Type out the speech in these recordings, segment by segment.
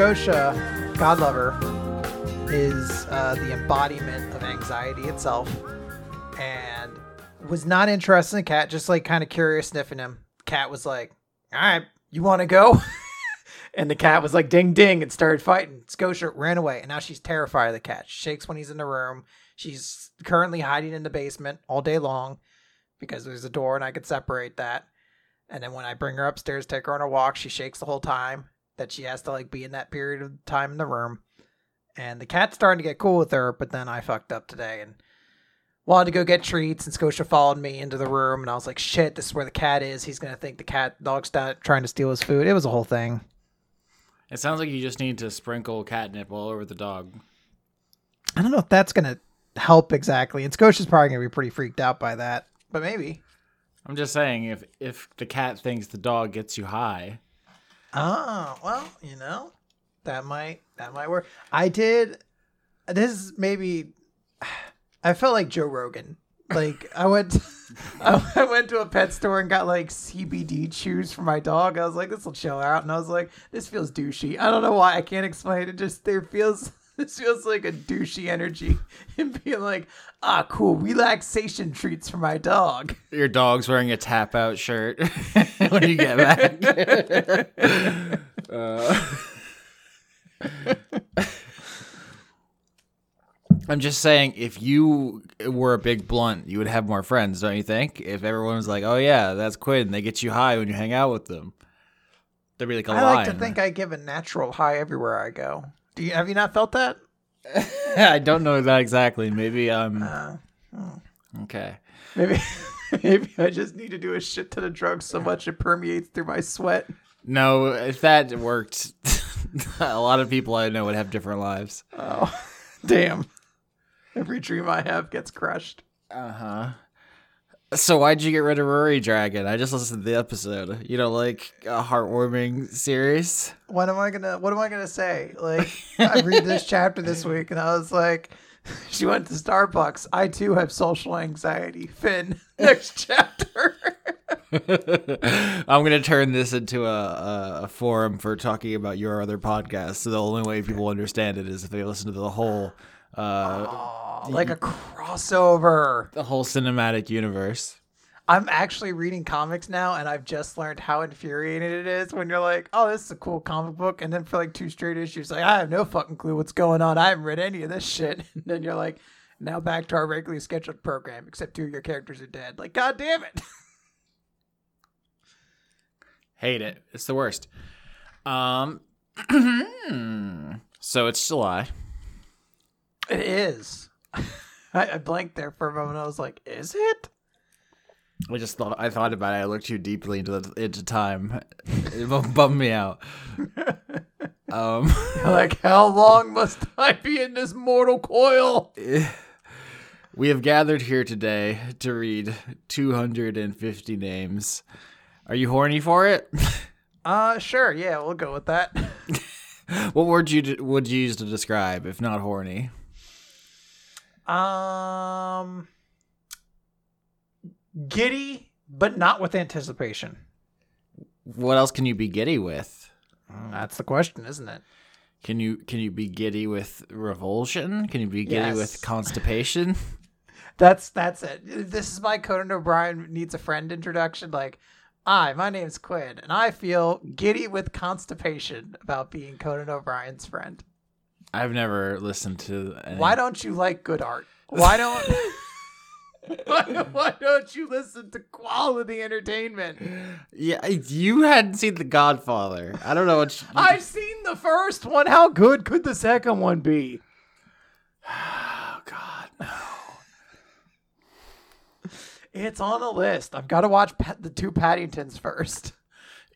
Scotia, Godlover, is uh, the embodiment of anxiety itself, and was not interested in Cat. Just like kind of curious, sniffing him. Cat was like, "All right, you want to go?" and the cat was like, "Ding, ding!" and started fighting. Scotia ran away, and now she's terrified of the cat. She shakes when he's in the room. She's currently hiding in the basement all day long because there's a door and I could separate that. And then when I bring her upstairs, take her on a walk, she shakes the whole time that she has to like be in that period of time in the room. And the cat's starting to get cool with her, but then I fucked up today and wanted to go get treats and Scotia followed me into the room and I was like, shit, this is where the cat is. He's gonna think the cat dog's not trying to steal his food. It was a whole thing. It sounds like you just need to sprinkle catnip all over the dog. I don't know if that's gonna help exactly. And Scotia's probably gonna be pretty freaked out by that. But maybe. I'm just saying, if if the cat thinks the dog gets you high, Oh, well, you know, that might that might work. I did this is maybe I felt like Joe Rogan. Like I went I went to a pet store and got like CBD chews for my dog. I was like, this will chill out. And I was like, this feels douchey. I don't know why. I can't explain it. Just there feels this feels like a douchey energy and being like, ah, cool, relaxation treats for my dog. your dog's wearing a tap out shirt when you get back. Uh, I'm just saying, if you were a big blunt, you would have more friends, don't you think? If everyone was like, "Oh yeah, that's Quinn," they get you high when you hang out with them. There'd be like a I line. like to think I give a natural high everywhere I go. You have you not felt that? I don't know that exactly. Maybe I'm Uh, okay. maybe maybe I just need to do a shit ton of drugs so much it permeates through my sweat. No, if that worked, a lot of people I know would have different lives. Oh, damn! Every dream I have gets crushed. Uh huh. So why'd you get rid of Rory Dragon? I just listened to the episode. You know, like a heartwarming series. What am I gonna What am I gonna say? Like I read this chapter this week and I was like, she went to Starbucks. I too have social anxiety. Finn, next chapter. I'm gonna turn this into a, a, a forum for talking about your other podcasts. So the only way people understand it is if they listen to the whole, uh, Oh, like a crossover. the whole cinematic universe. I'm actually reading comics now, and I've just learned how infuriating it is when you're like, "Oh, this is a cool comic book," and then for like two straight issues, like I have no fucking clue what's going on. I haven't read any of this shit. And then you're like, now back to our regularly scheduled program, except two of your characters are dead. Like, god damn it! Hate it. It's the worst. Um. so it's July. It is. I, I blanked there for a moment. I was like, "Is it?" I just thought I thought about it. I looked too deeply into the, into time. It bummed me out. Um, like, how long must I be in this mortal coil? we have gathered here today to read 250 names. Are you horny for it? Uh, sure. Yeah, we'll go with that. what word you would you use to describe if not horny? Um, giddy, but not with anticipation. What else can you be giddy with? That's the question, isn't it? Can you can you be giddy with revulsion? Can you be giddy Yes. with constipation? That's that's it. This is my Conan O'Brien needs a friend introduction. Like, hi, my name's Quinn, and I feel giddy with constipation about being Conan O'Brien's friend. I've never listened to. Any... Why don't you like good art? Why don't why, why don't you listen to quality entertainment? Yeah, you hadn't seen The Godfather. I don't know what. You... I've seen the first one. How good could the second one be? Oh God, no. It's on the list. I've got to watch the two Paddingtons first.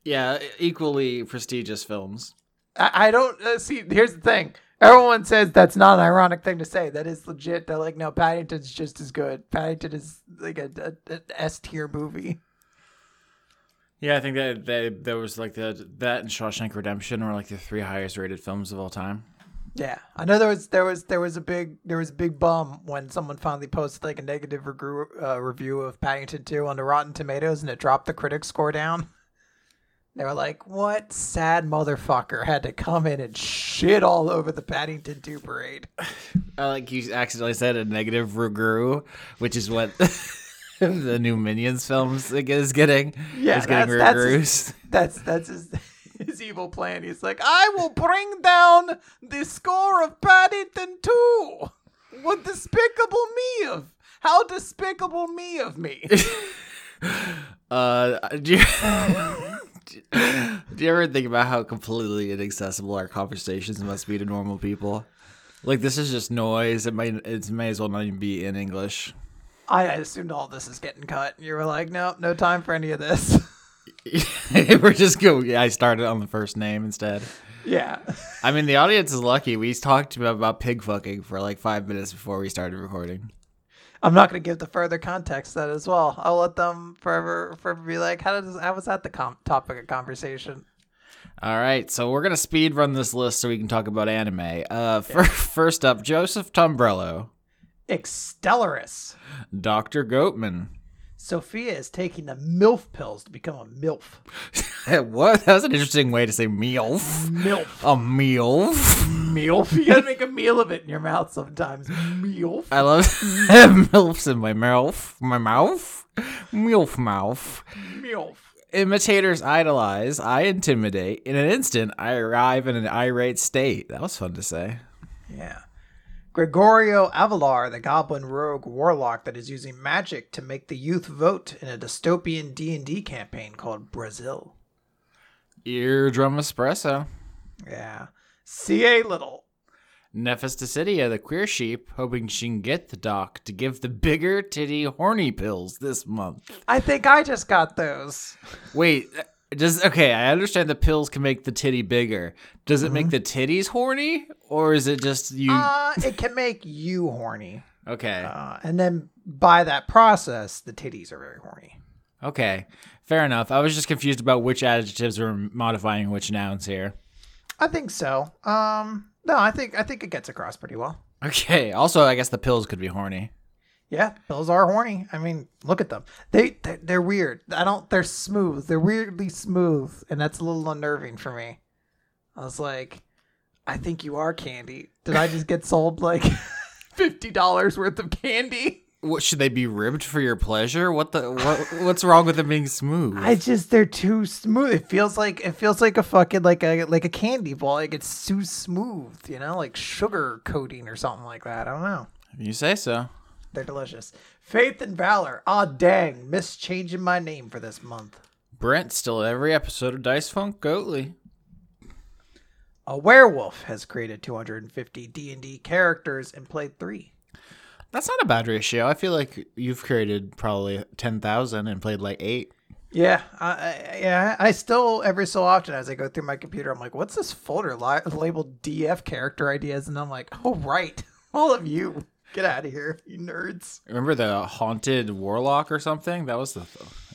Yeah, equally prestigious films. I, I don't uh, see. Here's the thing. Everyone says that's not an ironic thing to say. That is legit. They're like, no, Paddington's just as good. Paddington is like a, a, a S tier movie. Yeah, I think that they, there was like the that and Shawshank Redemption were like the three highest rated films of all time. Yeah, I know there was there was there was a big there was a big bum when someone finally posted like a negative review uh, review of Paddington 2 on the Rotten Tomatoes and it dropped the critic score down. They were like, "What sad motherfucker had to come in and shit all over the Paddington 2 parade?" I like you accidentally said a negative Ruguru, which is what the new Minions films is getting. Yeah, is getting that's- that's his- That's that's his his evil plan. He's like, "I will bring down the score of Paddington 2." What despicable me of how despicable me of me. Uh, do you, ever think about how completely inaccessible our conversations must be to normal people? Like this is just noise. It might it may as well not even be in English. I assumed all this is getting cut. You were like, "No, no time for any of this." We're just going. I started on the first name instead. yeah. I mean, the audience is lucky. We talked about, about pig fucking for like five minutes before we started recording. I'm not going to give the further context that as well. I'll let them forever, forever be like, how does how was that the com- topic of conversation? All right, so we're gonna speed run this list so we can talk about anime. Uh, fir- first up, Joseph Tombrello, Extellaris. Doctor Goatman. Sophia is taking the MILF pills to become a MILF. what? That was an interesting way to say MILF. MILF. A MILF. MILF. You gotta make a meal of it in your mouth sometimes. MILF. I love MILFs in my mouth. My mouth. MILF mouth. MILF. Imitators idolize. I intimidate. In an instant, I arrive in an irate state. That was fun to say. Yeah. Gregorio Avalar, the goblin rogue warlock that is using magic to make the youth vote in a dystopian D&D campaign called Brazil. Eardrum espresso. Yeah. C.A. Little. Nephisticidia, the queer sheep, hoping she can get the doc to give the bigger titty horny pills this month. I think I just got those. Wait, does okay? I understand the pills can make the titty bigger. Does it make the titties horny, or is it just you? Uh, it can make you horny. okay, Uh, and then by that process, the titties are very horny. okay, fair enough. I was just confused about which adjectives were modifying which nouns here. I think so. Um, no, I think I think it gets across pretty well. Okay. Also, I guess the pills could be horny. Yeah, pills are horny. I mean, look at them. They they're, they're weird. I don't. They're smooth. They're weirdly smooth, and that's a little unnerving for me. I was like, I think you are candy. Did I just get sold like fifty dollars worth of candy? What should they be ribbed for your pleasure? What the what? What's wrong with them being smooth? I just they're too smooth. It feels like it feels like a fucking like a like a candy ball. Like it's too smooth, you know, like sugar coating or something like that. I don't know. you say so. They're delicious. Faith and Valor. Ah, dang, missed changing my name for this month. Brent still at every episode of Dice Funk Goatly. A werewolf has created 250 D&D characters and played three. That's not a bad ratio. I feel like you've created probably ten thousand and played like eight. Yeah, I, I, yeah. I still every so often as I go through my computer, I'm like, "What's this folder li- labeled DF character ideas?" And I'm like, "Oh right, all of you, get out of here, you nerds." Remember the haunted warlock or something? That was the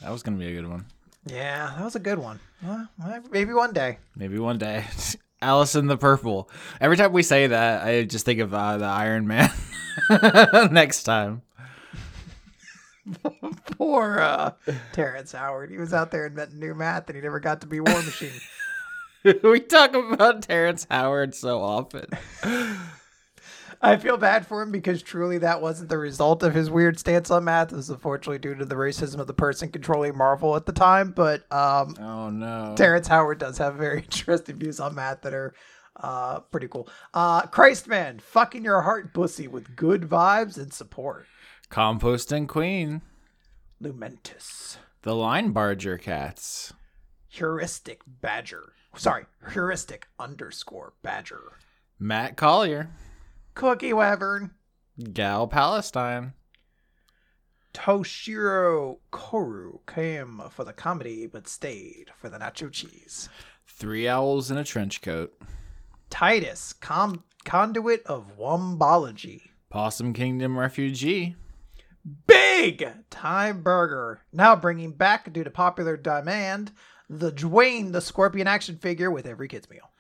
that was gonna be a good one. Yeah, that was a good one. Well, maybe one day. Maybe one day. Alice in the Purple. Every time we say that, I just think of uh, the Iron Man. Next time. Poor uh, Terrence Howard. He was out there inventing new math, and he never got to be War Machine. we talk about Terrence Howard so often. I feel bad for him because truly that wasn't the result of his weird stance on math. It was unfortunately due to the racism of the person controlling Marvel at the time. But um, Oh no. Terrence Howard does have very interesting views on math that are uh, pretty cool. Uh, Christman, fucking your heart pussy with good vibes and support. Composting Queen. Lumentus. The Line Barger Cats. Heuristic Badger. Sorry, heuristic underscore Badger. Matt Collier. Cookie Wyvern. Gal Palestine. Toshiro Koru came for the comedy but stayed for the nacho cheese. Three Owls in a Trench Coat. Titus, com- conduit of wombology. Possum Kingdom Refugee. Big Time Burger, now bringing back due to popular demand the Dwayne the Scorpion action figure with every kid's meal.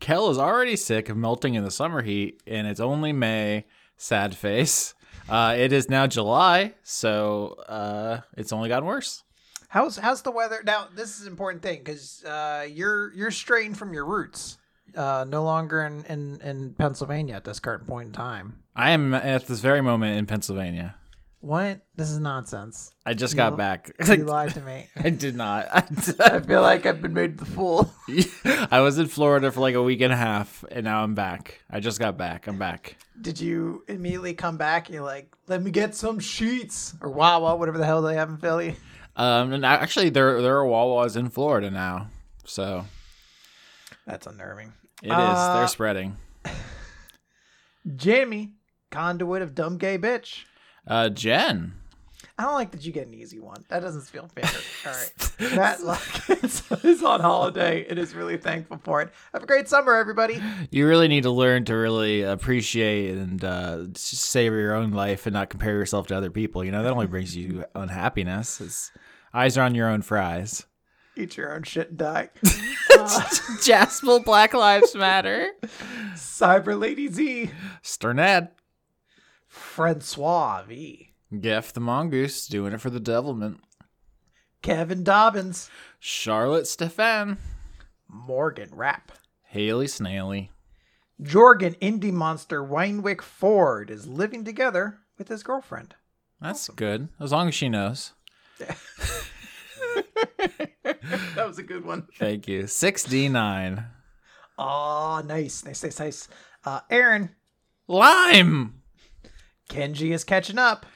Kel is already sick of melting in the summer heat, and it's only May. Sad face. Uh, it is now July, so uh, it's only gotten worse. How's how's the weather now? This is an important thing because uh, you're you're straying from your roots. Uh, no longer in, in in Pennsylvania at this current point in time. I am at this very moment in Pennsylvania. What? This is nonsense. I just You got li- back. You lied to me. I did not. I feel like I've been made the fool. I was in Florida for like a week and a half, and now I'm back. I just got back. I'm back. Did you immediately come back? And you're like, let me get some sheets or Wawa, whatever the hell they have in Philly. Um, and I- actually, there there are Wawas in Florida now, so That's unnerving. it is. Uh, They're spreading. Jamie, conduit of dumb gay bitch. Uh, Jen. I don't like that you get an easy one. That doesn't feel fair. All right. Matt Lockett is on holiday and is really thankful for it. Have a great summer, everybody. You really need to learn to really appreciate and uh, savor your own life and not compare yourself to other people. You know that only brings you unhappiness. It's, eyes are on your own fries. Eat your own shit and die. Jaspel Black Lives Matter. Cyber Lady Z. Sternad. Francois V. Geff the Mongoose doing it for the devilment. Kevin Dobbins. Charlotte Stefan. Morgan Rapp. Haley Snaily. Jorgen Indie Monster Winewick Ford is living together with his girlfriend. That's good. As long as she knows. that was a good one. Thank you. 6D9. Oh, nice, nice, nice, nice. Uh, Aaron, Lime. Kenji is catching up.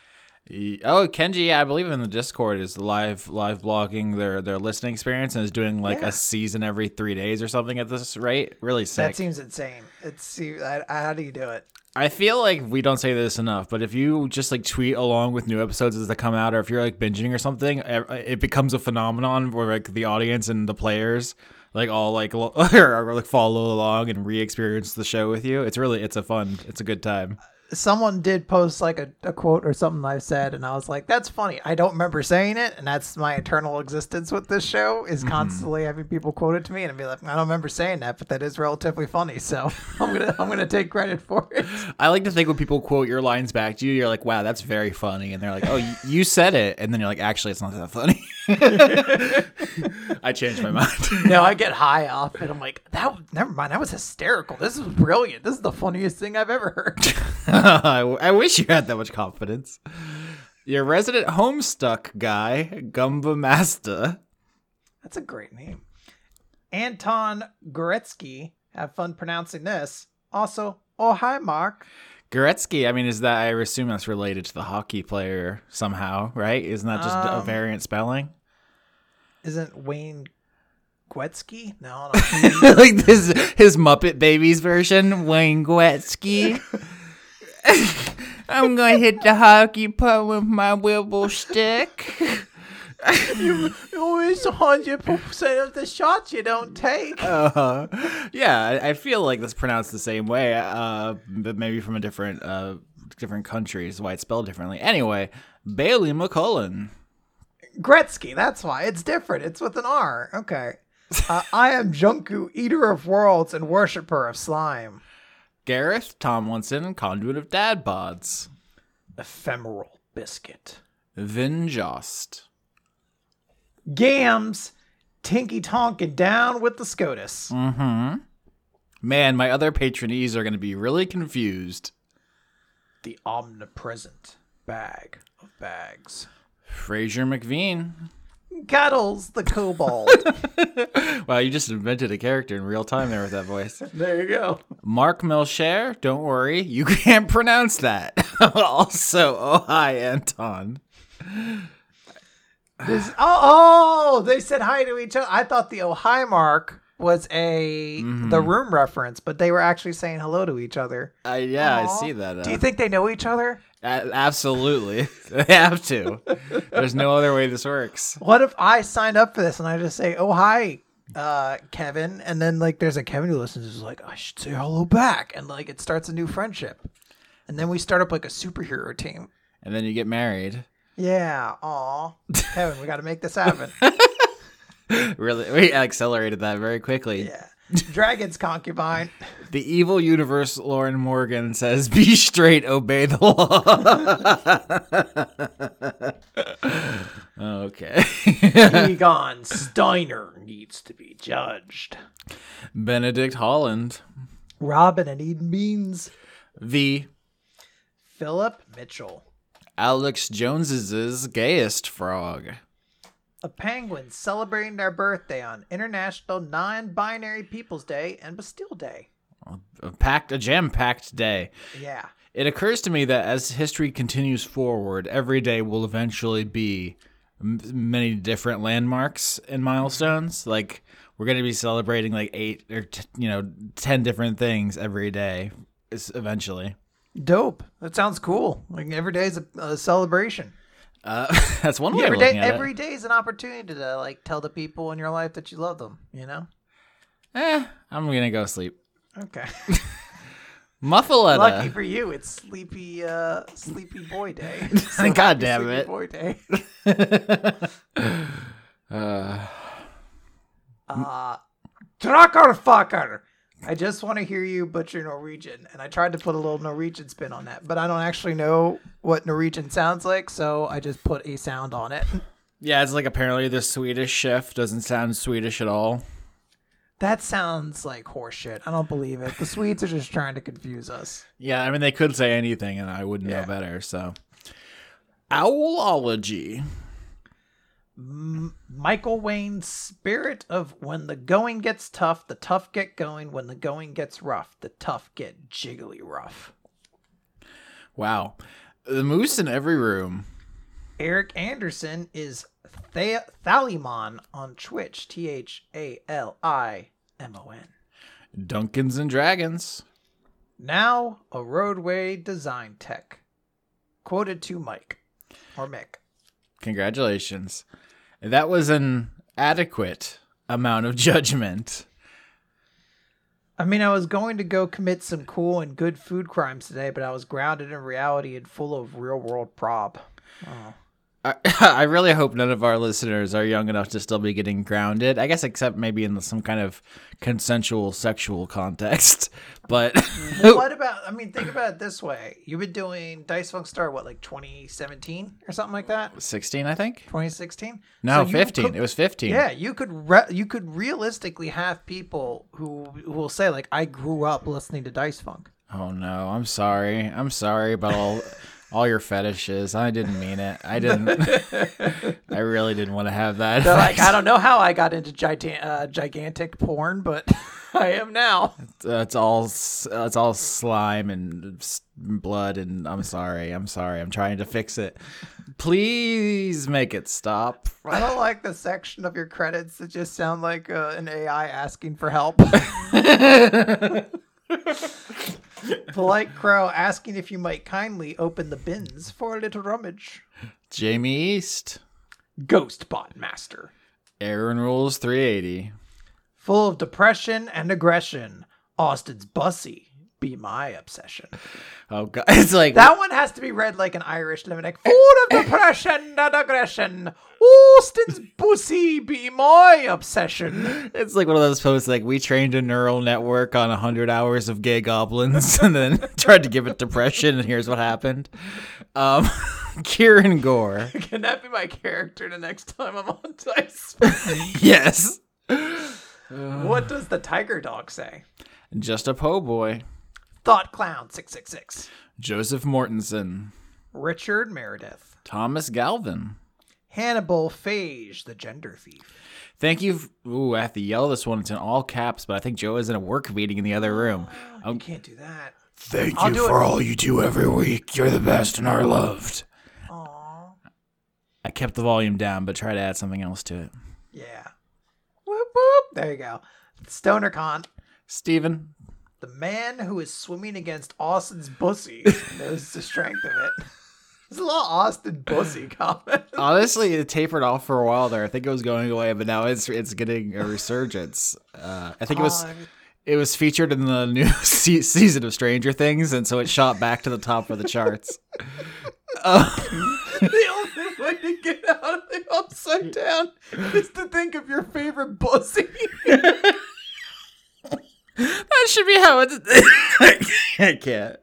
Oh, Kenji, I believe in the Discord is live live blogging their their listening experience and is doing like Yeah. a season every three days or something at this rate. Really sick. That seems insane. It's see, I, I- how do you do it? I feel like we don't say this enough, but if you just like tweet along with new episodes as they come out, or if you're like binging or something, it becomes a phenomenon where like the audience and the players like all like or, like follow along and re-experience the show with you. It's really it's a fun, it's a good time. Someone did post like a, a quote or something I said, and I was like, "That's funny." I don't remember saying it, and that's my eternal existence with this show is mm-hmm. constantly having people quote it to me, and I'd be like, "I don't remember saying that, but that is relatively funny." So I'm gonna I'm gonna take credit for it. I like to think when people quote your lines back to you, you're like, "Wow, that's very funny," and they're like, "Oh, you said it," and then you're like, "Actually, it's not that funny." I changed my mind. no, I get high off it. I'm like, that. Never mind. That was hysterical. This is brilliant. This is the funniest thing I've ever heard. I, I wish you had that much confidence. Your resident homestuck guy, Gumba Master. That's a great name. Anton Goretsky. Have fun pronouncing this. Also, oh hi, Mark. Goretzky, I mean, is that, I assume that's related to the hockey player somehow, right? Isn't that just a Um, variant spelling? Isn't Wayne Gretzky? No, no. like this, his Muppet Babies version, Wayne Goretzky. I'm gonna hit the hockey puck with my wibble stick. you Always hundred percent of the shots you don't take. Uh, yeah, I, I feel like that's pronounced the same way, uh, but maybe from a different uh, different country is why it's spelled differently. Anyway, Bailey McCullen. Gretzky. That's why it's different. It's with an R. Okay. Uh, I am Junku, eater of worlds and worshipper of slime. Gareth Tomlinson, conduit of dad bods. Ephemeral biscuit. Vin Jost. Gams, Tinky Tonkin down with the SCOTUS. Mm-hmm. Man, my other patronees are going to be really confused. The omnipresent bag of bags. Fraser McVean. Cuddles the kobold. Wow, you just invented a character in real time there with that voice. there you go. Mark Melcher, don't worry, you can't pronounce that. also, oh hi, Anton. This, oh, oh, they said hi to each other. I thought the oh hi mark was a the room reference, but they were actually saying hello to each other. Uh, yeah, Aw. I see that. Uh, Do you think they know each other? Absolutely, they have to. There's no other way this works. What if I signed up for this and I just say, "Oh hi, uh, Kevin," and then like there's a Kevin who listens who's like, "I should say hello back," and like it starts a new friendship, and then we start up like a superhero team. And then you get married. Yeah, aw, Kevin, we got to make this happen. Really, we accelerated that very quickly. Yeah, Dragon's concubine. The evil universe, Lauren Morgan says, "Be straight, obey the law." Okay. Egon Steiner needs to be judged. Benedict Holland. Robin and Eden Beans. The Philip Mitchell. Alex Jones's gayest frog. A penguin celebrating their birthday on International Non-Binary Peoples Day and Bastille Day. A packed, a jam-packed day. Yeah. It occurs to me that as history continues forward, every day will eventually be m- many different landmarks and milestones. Mm-hmm. Like we're going to be celebrating like eight or t- you know ten different things every day. Eventually. Dope. That sounds cool. Like every day is a, a celebration. Uh, that's one way every of day, looking at every day is an opportunity to like tell the people in your life that you love them. You know. Eh, I'm gonna go sleep. Okay. Muffaletta. Lucky for you, it's sleepy, uh, sleepy boy day. God happy damn sleepy it. boy day. uh, Uh, trucker fucker. I just want to hear you butcher Norwegian, and I tried to put a little Norwegian spin on that, but I don't actually know what Norwegian sounds like, so I just put a sound on it. yeah, it's like apparently the Swedish chef doesn't sound Swedish at all. That sounds like horseshit. I don't believe it. The Swedes are just trying to confuse us. Yeah, I mean they could say anything and I wouldn't Yeah. know better. So, owlology. Michael Wayne's spirit of when the going gets tough, the tough get going. When the going gets rough, the tough get jiggly rough. Wow, the moose in every room. Eric Anderson is Th- Thalimon on Twitch. T H A L I M O N. Duncans and dragons. Now a roadway design tech. Quoted to Mike or Mick. Congratulations. That was an adequate amount of judgment. I mean, I was going to go commit some cool and good food crimes today, but I was grounded in reality and full of real world prob. Oh. I, I really hope none of our listeners are young enough to still be getting grounded. I guess except maybe in some kind of consensual sexual context. But what about? I mean, think about it this way: you've been doing Dice Funk Star what, like 2017 or something like that? 16, I think. 2016? No, So 15. could- it was 15. Yeah, you could re- you could realistically have people who who will say like, "I grew up listening to Dice Funk." Oh no, I'm sorry. I'm sorry about all all your fetishes. I didn't mean it. I didn't. I really didn't want to have that. They're like, I don't know how I got into gigan- uh, gigantic porn, but I am now. It's all s- it's all slime and blood, and I'm sorry. I'm sorry. I'm trying to fix it. Please make it stop. I don't like the section of your credits that just sound like uh, an AI asking for help. Polite Crow asking if you might kindly open the bins for a little rummage. Jamie East, Ghostbot Master. Aaron Rules 380. Full of depression and aggression. Austin's Bussy. Be my obsession. Oh god, it's like That one has to be read like an Irish limerick. Full of depression and aggression. Austin's pussy be my obsession. It's like one of those posts like we trained a neural network on 100 hours of gay goblins and then tried to give it depression and here's what happened. Um Kieran Gore. Can that be my character the next time I'm on Dice? yes. what does the tiger dog say? Just a po' boy. Thought Clown 666. Joseph Mortensen. Richard Meredith. Thomas Galvin. Hannibal Phage, the gender thief. Thank you. f- Ooh, I have to yell this one. It's in all caps, but I think Joe is in a work meeting in the other room. You um, can't do that. Thank I'll do it. all you do every week. You're the best and are loved. Aw. I kept the volume down, but try to add something else to it. Yeah. Whoop whoop. There you go. Stoner Con. Steven. The man who is swimming against Austin's bussy knows the strength of it. There's a lot of Austin bussy comments. Honestly, it tapered off for a while there. I think it was going away, but now it's it's getting a resurgence. Uh, I think it was it was featured in the new se- season of Stranger Things, and so it shot back to the top of the charts. the only way to get out of the upside down is to think of your favorite bussy. That should be how it's. I can't.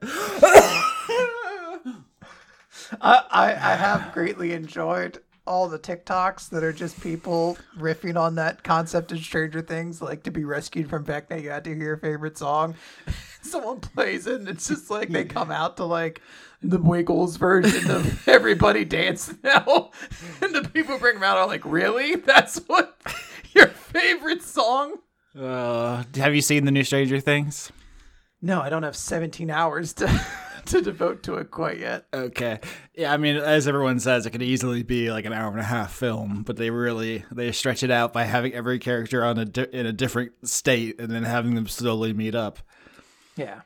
I, I, I have greatly enjoyed all the TikToks that are just people riffing on that concept in Stranger Things, like to be rescued from Vecna, you had to hear your favorite song. Someone plays it, and it's just like they come out to like the Wiggles version of Everybody Dance Now, and the people bring them out are like, "Really? That's what your favorite song?" Uh, have you seen the new Stranger Things? No, I don't have 17 hours to to devote to it quite yet. Okay. Yeah, I mean, as everyone says, it could easily be like an hour and a half film, but they really they stretch it out by having every character on a di- in a different state and then having them slowly meet up. Yeah.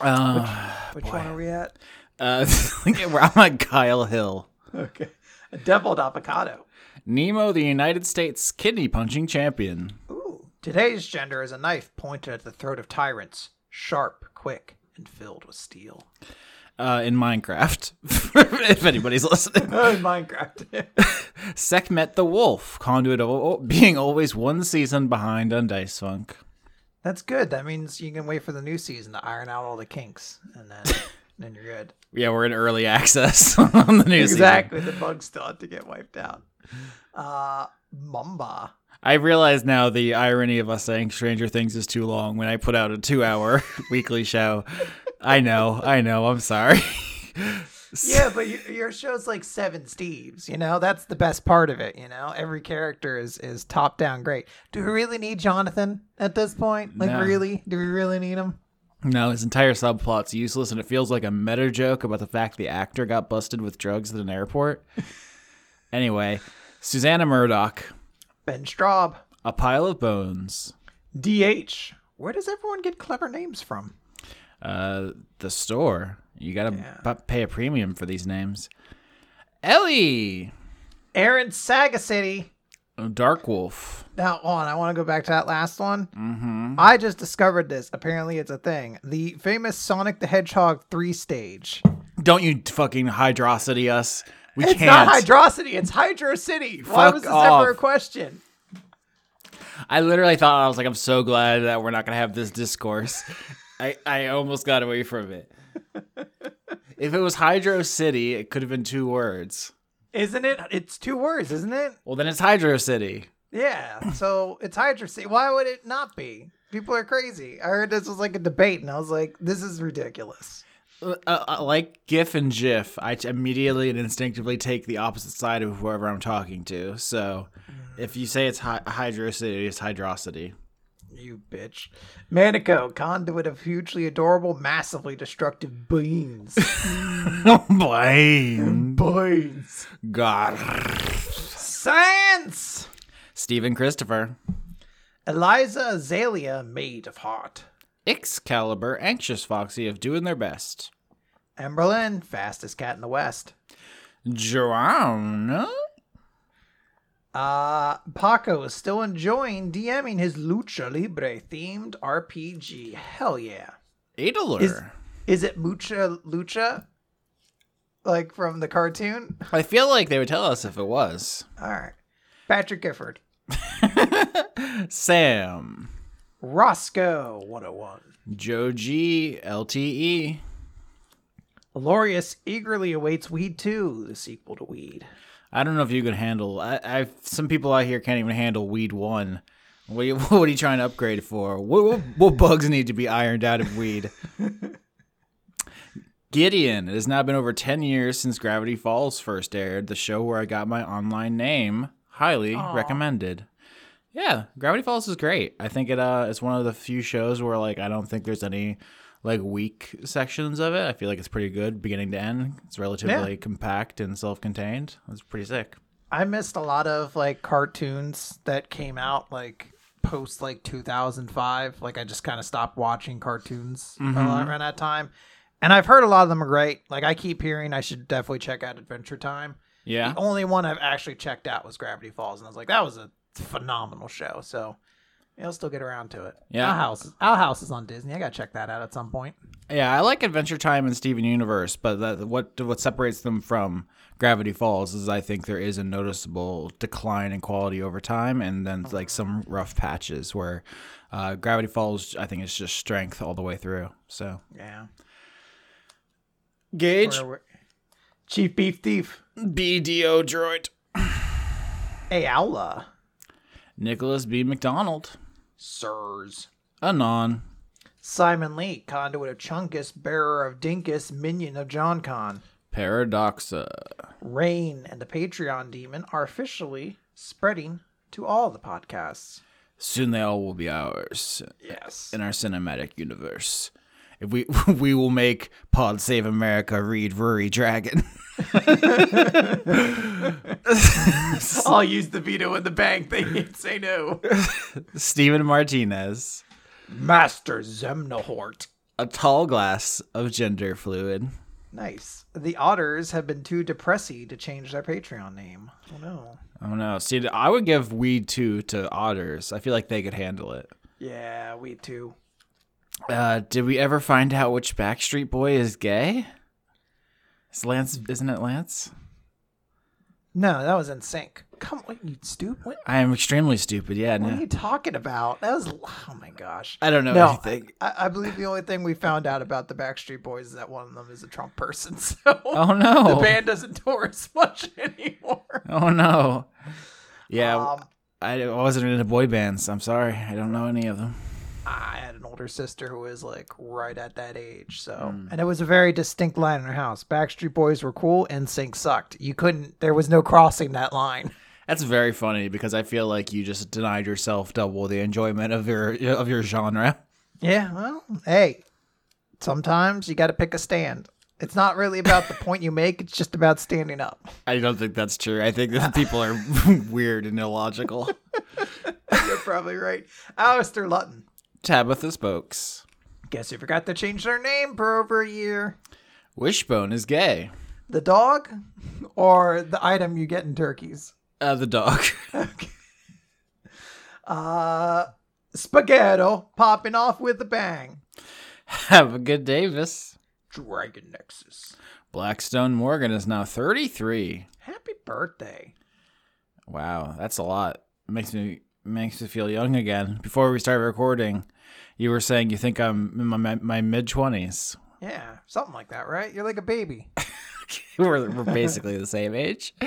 Uh, Which one are we at? uh, I'm at Kyle Hill. Okay. A deviled avocado. Nemo, the United States kidney punching champion. Ooh. Today's gender is a knife pointed at the throat of tyrants, sharp, quick, and filled with steel. Uh, in Minecraft, if anybody's listening. Oh, Minecraft. Sekhmet the Wolf, conduit of being always one season behind on Dice Funk. That's good. That means you can wait for the new season to iron out all the kinks, and then then you're good. Yeah, we're in early access on the new season. Exactly. The bugs still have to get wiped out. Uh, Mamba. I realize now the irony of us saying Stranger Things is too long when I put out a two hour weekly show. I know, I know, I'm sorry. Yeah, but your, your show's like Seven Steves. You know, that's the best part of it. You know, every character is is top down great. Do we really need Jonathan at this point? Like, No. really? Do we really need him? no, his entire subplot's useless and it feels like a meta joke about the fact the actor got busted with drugs at an airport. anyway, Susanna Murdoch, Ben Straub. a pile of bones. DH. Where does everyone get clever names from? Uh, the store. You gotta Yeah. bu- pay a premium for these names. Ellie, Aaron Sagacity. Dark Wolf. Now, on, I want to go back to that last one. Mm-hmm. I just discovered this. Apparently, it's a thing. The famous Sonic the Hedgehog three stage. Don't you fucking hydrosity us. We It's can't. not Hydrocity. It's Hydro City. Why was this off. ever a question? I literally thought I was like, I'm so glad that we're not gonna have this discourse. I I almost got away from it. if it was Hydro City, it could have been two words. Isn't it? It's two words, isn't it? Well, then it's Hydro City. Yeah. So it's Hydro City. Why would it not be? People are crazy. I heard this was like a debate, and I was like, this is ridiculous. Uh, uh, like GIF and GIF, I immediately and instinctively take the opposite side of whoever I'm talking to. So, if you say it's hy- hydrocity, it's Hydrocity. You bitch. Manico, conduit of hugely adorable, massively destructive beans. Blaine. beans. God. Science! Stephen Christopher. Eliza Azalea, maid of heart. Excalibur, Anxious Foxy of doing their best. Emberlyn, fastest cat in the West. Joanna? Uh, Paco is still enjoying DMing his Lucha Libre themed RPG. Hell yeah. Adler. Is, is it Mucha Lucha? Like from the cartoon? I feel like they would tell us if it was. All right. Patrick Gifford. Sam. Roscoe 101. Joe G. LTE. Lorius eagerly awaits Weed 2, the sequel to Weed. I don't know if you can handle. I, I some people out here can't even handle Weed One. What are you, what are you trying to upgrade for? What, what, what bugs need to be ironed out of Weed? Gideon. It has now been over ten years since Gravity Falls first aired, the show where I got my online name. Highly recommended. Yeah, Gravity Falls is great. I think it uh it's one of the few shows where like I don't think there's any like weak sections of it. I feel like it's pretty good beginning to end. It's relatively compact and self-contained. It's pretty sick. I missed a lot of like cartoons that came out like post like 2005. Like I just kind of stopped watching cartoons around that time. And I've heard a lot of them are great. Like I keep hearing I should definitely check out Adventure Time. Yeah. The only one I've actually checked out was Gravity Falls, and I was like, that was a phenomenal show. So I'll still get around to it. Yeah. Owl House, Owl House is on Disney. I gotta check that out at some point. Yeah, I like Adventure Time and Steven Universe, but that, what what separates them from Gravity Falls is I think there is a noticeable decline in quality over time, and then like some rough patches where uh, Gravity Falls I think is just strength all the way through. So Yeah. Gage Chief Beef Thief. BDO droid. Aoula. Nicholas B. McDonald. Sirs. Anon. Simon Lee, conduit of Chunkus, bearer of Dinkus, minion of John Con. Paradoxa. Rain and the Patreon demon are officially spreading to all the podcasts. Soon they all will be ours Yes. in our cinematic universe. If we we will make Pod Save America read Rory Dragon. I'll use the veto in the bank. They can't say no. Steven Martinez. Master Zemnohort. A tall glass of gender fluid. Nice. The Otters have been too depressy to change their Patreon name. Oh no. Oh no. See, I would give Weed 2 to Otters. I feel like they could handle it. Yeah, Weed too. Uh, did we ever find out which Backstreet Boy is gay? Is Lance, isn't it Lance? No, that was NSYNC. Come on, you stupid. I am extremely stupid. Yeah, what are you talking about? That was oh my gosh. I don't know No, anything. I, I believe the only thing we found out about the Backstreet Boys is that one of them is a Trump person. So Oh no. the band doesn't tour as much anymore. Oh no. Yeah, Um, I wasn't into boy bands. I'm sorry. I don't know any of them. I had an older sister who was like right at that age, so Hmm. and it was a very distinct line in her house. Backstreet Boys were cool, and Sync sucked. You couldn't. There was no crossing that line. That's very funny because I feel like you just denied yourself double the enjoyment of your of your genre. Yeah, well, hey, sometimes you got to pick a stand. It's not really about the point you make; it's just about standing up. I don't think that's true. I think that people are weird and illogical. You're probably right. Alistair Lutton. Tabitha Spokes. Guess who forgot to change their name for over a year? Wishbone is gay. The dog, or the item you get in turkeys? Uh, the dog. okay. Uh, Spaghetto popping off with a bang. Have a good Davis. Dragon Nexus. Blackstone Morgan is now 33. Happy birthday. Wow, that's a lot. Makes me makes me feel young again. Before we started recording, you were saying you think I'm in my my mid twenties. Yeah, something like that, right? You're like a baby. we're, we're basically the same age.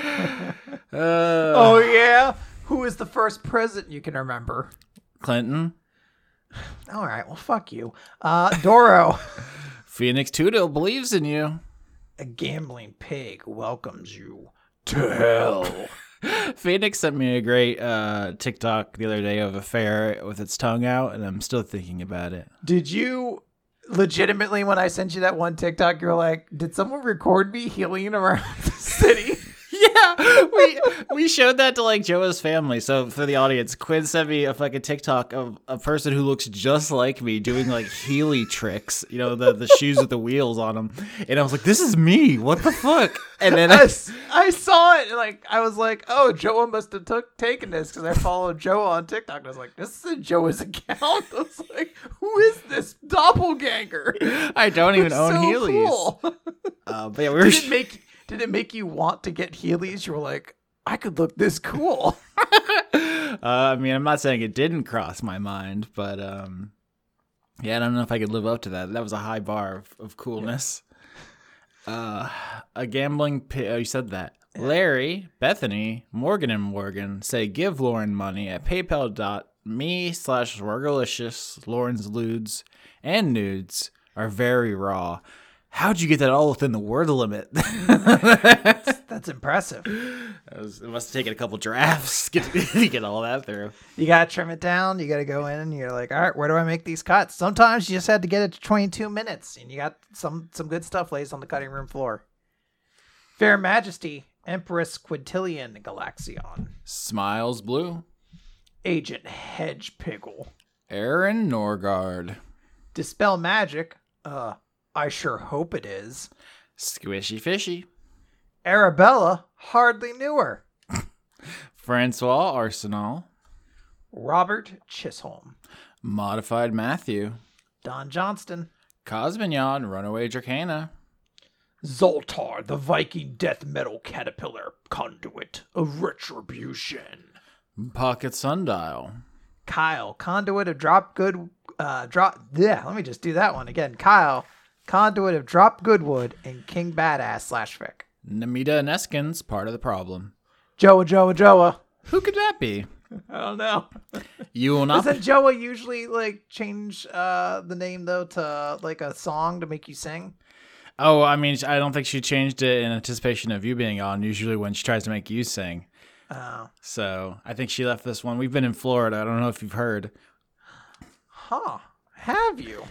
Uh, oh yeah. Who is the first president you can remember? Clinton, All right, well, fuck you. Uh, Doro, Phoenix Tudo believes in you. a gambling pig, welcomes you to hell. Phoenix sent me a great uh, TikTok the other day of a ferret with its tongue out, and I'm still thinking about it. Did you legitimately, when I sent you that one TikTok, you're like, did someone record me healing around the city? Yeah, we we showed that to like Joa's family. So for the audience, Quinn sent me a fucking TikTok of a person who looks just like me doing like Heely tricks, you know, the the shoes with the wheels on them. And I was like, "This is me. What the fuck?" And then I I saw it, like, I was like, oh, Joa must have took taken this because I followed Joa on TikTok. And I was like, this is Joa's account. I was like, who is this doppelganger? I don't even own So Heelys. cool. Uh, but yeah, we were. did it make did it make you want to get Heelys? You were like, I could look this cool. uh, I mean, I'm not saying it didn't cross my mind, but um, yeah, I don't know if I could live up to that. That was a high bar of, of coolness. Uh, a gambling. Pi- oh, you said that. Larry, Bethany, Morgan, and Morgan say give Lauren money at PayPal.me slash Wargalicious. Lauren's lewds and nudes are very raw. How'd you get that all within the word limit? That's impressive. It, was, it must have taken a couple drafts get, to get all that through. You gotta trim it down. You gotta go in and you're like, all right, where do I make these cuts? Sometimes you just had to get it to 22 minutes, and you got some some good stuff lays on the cutting room floor. Fair Majesty, Empress Quintillion Galaxion, Smiles Blue. Agent Hedge Piggle, Aaron Norgard. Dispel Magic. Uh, I sure hope it is. Squishy Fishy. Arabella hardly knew her. Francois Arsenal. Robert Chisholm, Modified Matthew. Don Johnston, Cosmignon, Runaway Dracana. Zoltar, the Viking death metal caterpillar conduit of retribution. Pocket Sundial. Kyle, conduit of drop good, uh, drop. Yeah, let me just do that one again. Kyle, conduit of drop goodwood and King Badass slash fic. Namita Neskins, part of the problem. Joa, Joa, Joa, Who could that be? I don't know. You will not. Doesn't Joa usually like change uh the name though to like a song to make you sing? Oh, I mean, I don't think she changed it in anticipation of you being on. Usually, when she tries to make you sing. Oh. So I think she left this one. We've been in Florida. I don't know if you've heard. Huh. Have you?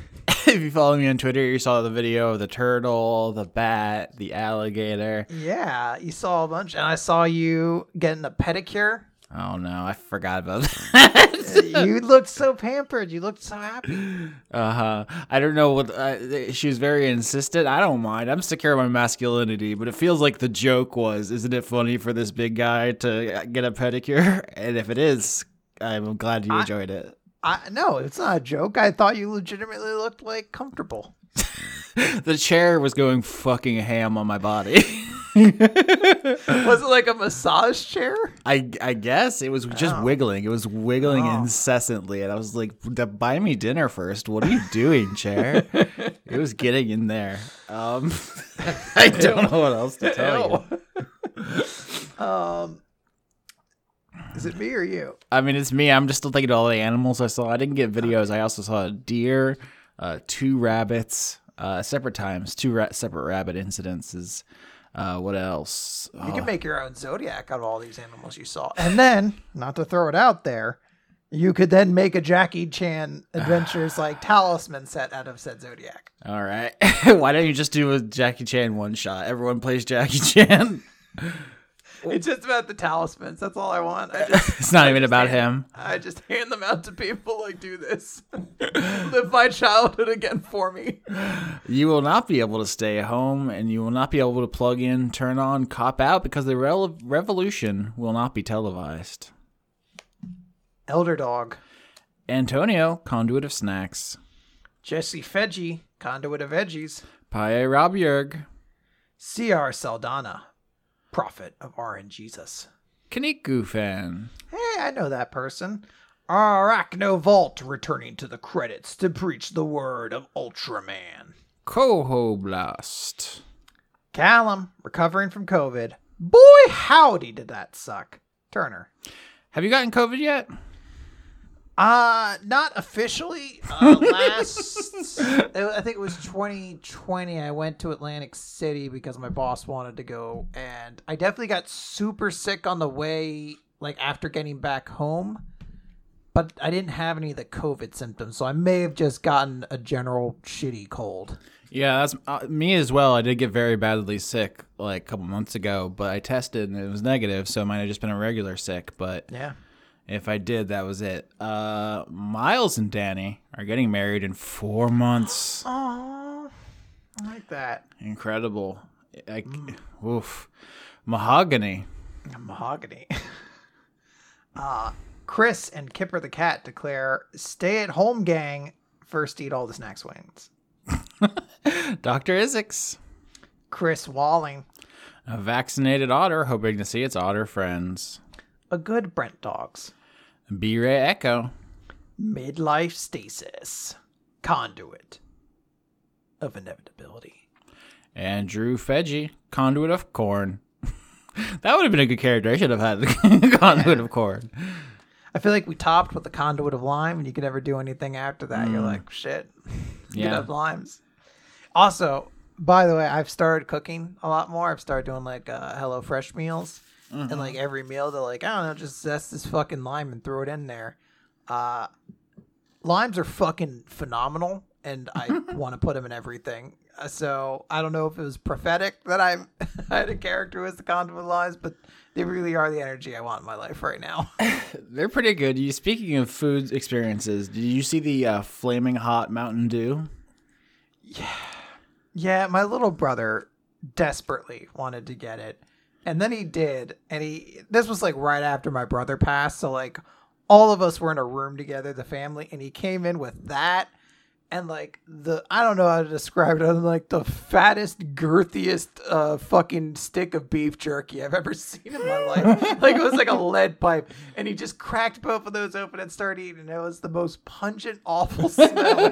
if you follow me on Twitter, you saw the video of the turtle, the bat, the alligator. Yeah, you saw a bunch, and I saw you getting a pedicure. Oh no, I forgot about that. you looked so pampered. You looked so happy. Uh huh. I don't know what uh, she was very insistent. I don't mind. I'm secure in my masculinity, but it feels like the joke was, isn't it funny for this big guy to get a pedicure? And if it is, I'm glad you I- enjoyed it. I no, it's not a joke. I thought you legitimately looked like comfortable. The chair was going fucking ham on my body. Was it like a massage chair? I I guess it was just Oh. wiggling. It was wiggling Oh. incessantly, and I was like, "Buy me dinner first. What are you doing, chair?" it was getting in there. Um, I don't know what else to tell you. um, is it me or you? I mean, it's me. I'm just still thinking of all the animals I saw. I didn't get videos. I also saw a deer, uh, two rabbits, uh, separate times, two ra- separate rabbit incidences. Uh, what else? You Oh, can make your own zodiac out of all these animals you saw, and then, not to throw it out there, you could then make a Jackie Chan Adventures like talisman set out of said zodiac. all right. Why don't you just do a Jackie Chan one shot? Everyone plays Jackie Chan. It's just about the talismans. That's all I want. I just, it's not even about him. I just hand them out to people. Like, do this. Live my childhood again for me. You will not be able to stay home, and you will not be able to plug in, turn on, cop out because the revolution will not be televised. Elder Dog, Antonio, conduit of snacks. Jesse Fedgy, conduit of veggies, Paye Robjerg. C.R. Saldana, prophet of R.N. Jesus. Kaniku fan. Hey, I know that person. Arachno Vault returning to the credits to preach the word of Ultraman. Cohoblast. Callum, recovering from COVID. Boy, howdy did that suck. Turner. Have you gotten COVID yet? Uh, not officially. Uh, last, I think it was 2020. I went to Atlantic City because my boss wanted to go, and I definitely got super sick on the way, like after getting back home. But I didn't have any of the COVID symptoms, so I may have just gotten a general shitty cold. Yeah, that's uh, me as well. I did get very badly sick like a couple months ago, but I tested and it was negative, so it might have just been a regular sick. But Yeah. If I did, that was it. Uh, Miles and Danny are getting married in four months. Oh, I like that. Incredible. I, oof. Mahogany. Mahogany. uh, Chris and Kipper the cat declare stay at home gang first eat all the snacks wings. Dr. Isix. Chris Walling, A vaccinated otter hoping to see its otter friends. A good Brent Dogs. B Ray Echo. Midlife stasis. Conduit of inevitability. Andrew Fedgy. Conduit of corn. that would have been a good character. I should have had the conduit of corn. I feel like we topped with the conduit of lime, and you could never do anything after that. You're like, shit, get Yeah. up limes. Also, by the way, I've started cooking a lot more. I've started doing like uh, Hello Fresh meals, and like every meal, they're like, I don't know, just zest this fucking lime and throw it in there. Uh, limes are fucking phenomenal, and I want to put them in everything. Uh, So I don't know if it was prophetic that I, I had a character who was the conduit of limes, but they really are the energy I want in my life right now. They're pretty good. You speaking of food experiences, did you see the uh, flaming hot Mountain Dew? Yeah, yeah, my little brother desperately wanted to get it. And then he did. And he this was like right after my brother passed, so like all of us were in a room together, the family, and he came in with that and like the I don't know how to describe it other than like the fattest, girthiest uh fucking stick of beef jerky I've ever seen in my life. like it was like a lead pipe. And he just cracked both of those open and started eating. And it was the most pungent, awful smell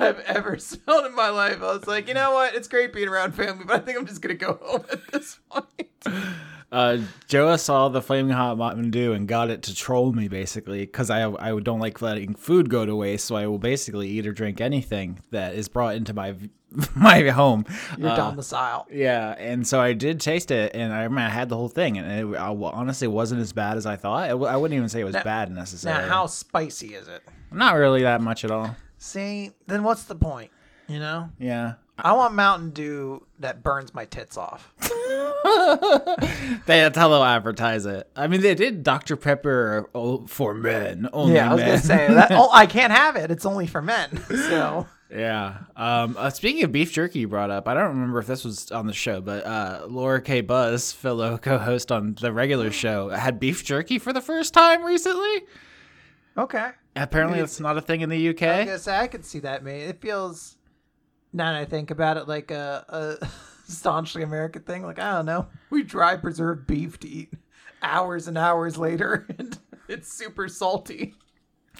I've ever smelled in my life. I was like, you know what? It's great being around family, but I think I'm just gonna go home at this point. Uh, Joa saw the flaming hot Mountain Dew and got it to troll me basically because I I don't like letting food go to waste, so I will basically eat or drink anything that is brought into my my home. Your Uh, domicile. Yeah, and so I did taste it, and I, I, mean, I had the whole thing, and it I, honestly wasn't as bad as I thought. It, I wouldn't even say it was Now- bad Now, necessarily. how spicy is it? Not really that much at all. See, then what's the point? You know, Yeah. I want Mountain Dew that burns my tits off. They, that's how they'll advertise it. I mean, they did Dr. Pepper for men. Only Yeah, I was men. gonna say that. Oh, I can't have it. It's only for men. So Yeah. Um, uh, speaking of beef jerky, you brought up. I don't remember if this was on the show, but uh, Laura K. Buzz, fellow co-host on the regular show, had beef jerky for the first time recently. okay. Apparently, it's not a thing in the UK. I guess I could see that. Man, it feels. Now that I think about it, like uh, a, a staunchly American thing. Like I don't know, we dry preserved beef to eat hours and hours later, and it's super salty.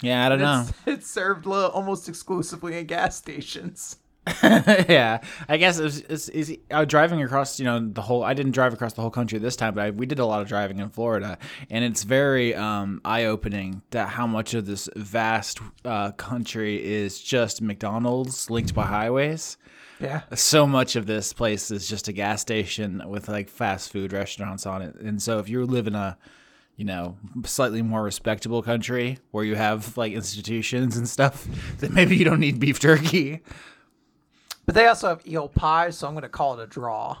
Yeah, I don't know. It's, it's served almost exclusively in gas stations. yeah, I guess it's, it's, it's uh, driving across. You know, the whole. I didn't drive across the whole country this time, but I, we did a lot of driving in Florida, and it's very um, eye-opening that how much of this vast uh, country is just McDonald's linked by highways. Yeah. So much of this place is just a gas station with like fast food restaurants on it, and so if you live in a you know, slightly more respectable country where you have like institutions and stuff, then maybe you don't need beef jerky. But they also have eel pie, so I'm going to call it a draw.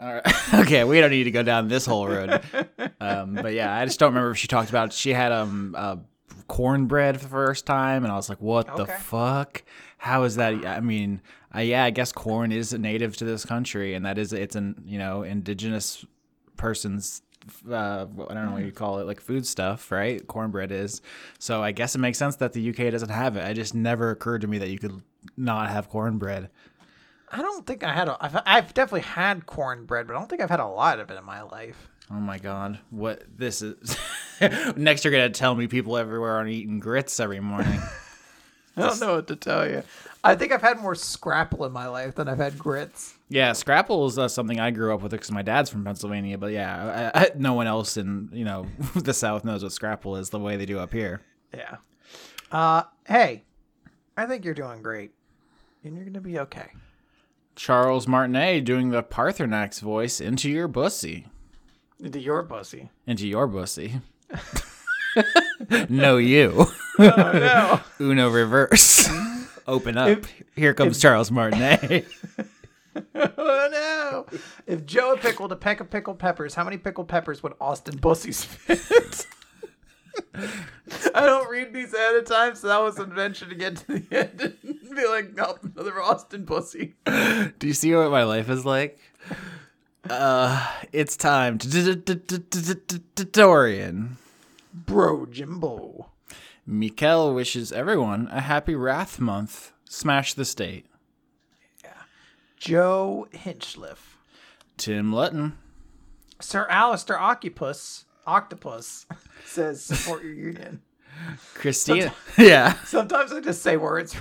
All right. okay, we don't need to go down this whole road. Um, but yeah, I just don't remember if she talked about she had um uh, cornbread for the first time, and I was like, "What the fuck? How is that?" I mean, uh, yeah, I guess corn is native to this country, and that is it's an you know indigenous person's. Uh, I don't know what you call it, like food stuff, right? Cornbread is. So I guess it makes sense that the UK doesn't have it. It just never occurred to me that you could not have cornbread. I don't think I had a. I've, I've definitely had cornbread, but I don't think I've had a lot of it in my life. Oh my god, what this is? Next, you're gonna tell me people everywhere are eating grits every morning. I don't know what to tell you. I think I've had more scrapple in my life than I've had grits. yeah, scrapple is uh, something I grew up with because my dad's from Pennsylvania. But yeah, I, I, no one else in you know the South knows what scrapple is the way they do up here. Yeah. Uh, hey, I think you're doing great, and you're gonna be okay. Charles Martinet doing the Paarthurnax voice into your bussy, Into your bussy. into your bussy. no, you. Oh no. Uno reverse. Open up. Here comes Charles Martinet. oh no. If Joe pickled a peck of pickled peppers, how many pickled peppers would Austin Bussies fit? I don't read these ahead of time, so that was an adventure to get to the end and be like, nope, another Austin Bussy. Do you see what my life is like? Uh, it's time to Dorian. Bro, Jimbo. Mikel wishes everyone a happy Wrath month. Smash the state. Yeah. Joe Hinchliff. Tim Lutton. Sir Alistair Octopus, Octopus says support your union. Christina. yeah, Sometimes I just say words.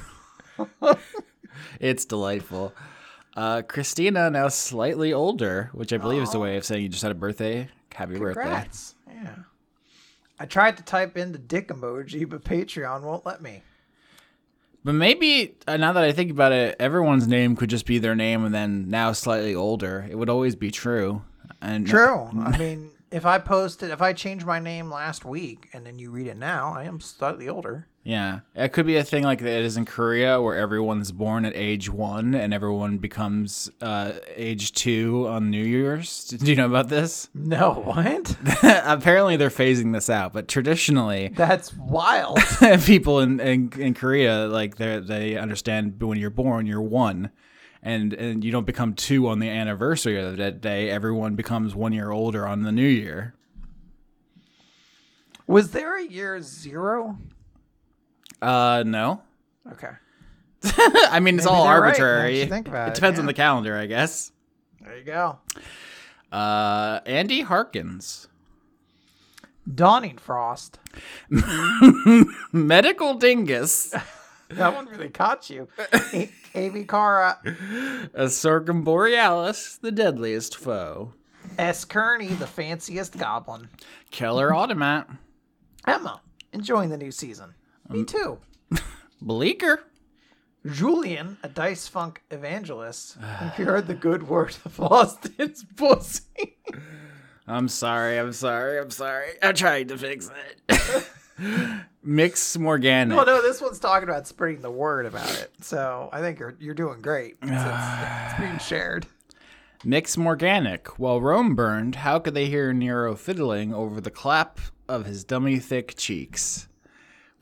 it's delightful. Uh, Christina, now slightly older, which I believe is the way of saying you just had a birthday. Happy birthday. Congrats. Yeah. I tried to type in the dick emoji, but Patreon won't let me. But maybe uh, now that I think about it, everyone's name could just be their name, and then now slightly older. It would always be true. And True. I mean, if I posted, if I changed my name last week and then you read it now, I am slightly older. Yeah, it could be a thing like it is in Korea, where everyone's born at age one and everyone becomes uh, age two on New Year's. Do you know about this? No, what? Apparently, they're phasing this out, but traditionally, That's wild. people in, in in Korea like they they understand when you're born, you're one. And, and you don't become two on the anniversary of that day. Everyone becomes one year older on the new year. Was there a year zero? Uh, no. Okay. I mean, it's Maybe all right, arbitrary. think about it it, depends on the calendar, I guess. There you go. Uh, Andy Harkins. Dawning Frost. Medical dingus. That one really caught you. A- AV Cara. A circumborealis, the deadliest foe. S. Kearney, the fanciest goblin. Killer Automat. Emma, enjoying the new season. Me um, too. Bleeker. Julian, a dice funk evangelist. Have you heard the good word of Austin's pussy? I'm sorry. I'm sorry. I'm sorry. I tried to fix it. Mix Morganic. well, no, this one's talking about spreading the word about it. So I think you're you're doing great. It's, it's, it's being shared. Mix Morganic. While Rome burned, how could they hear Nero fiddling over the clap of his dummy thick cheeks?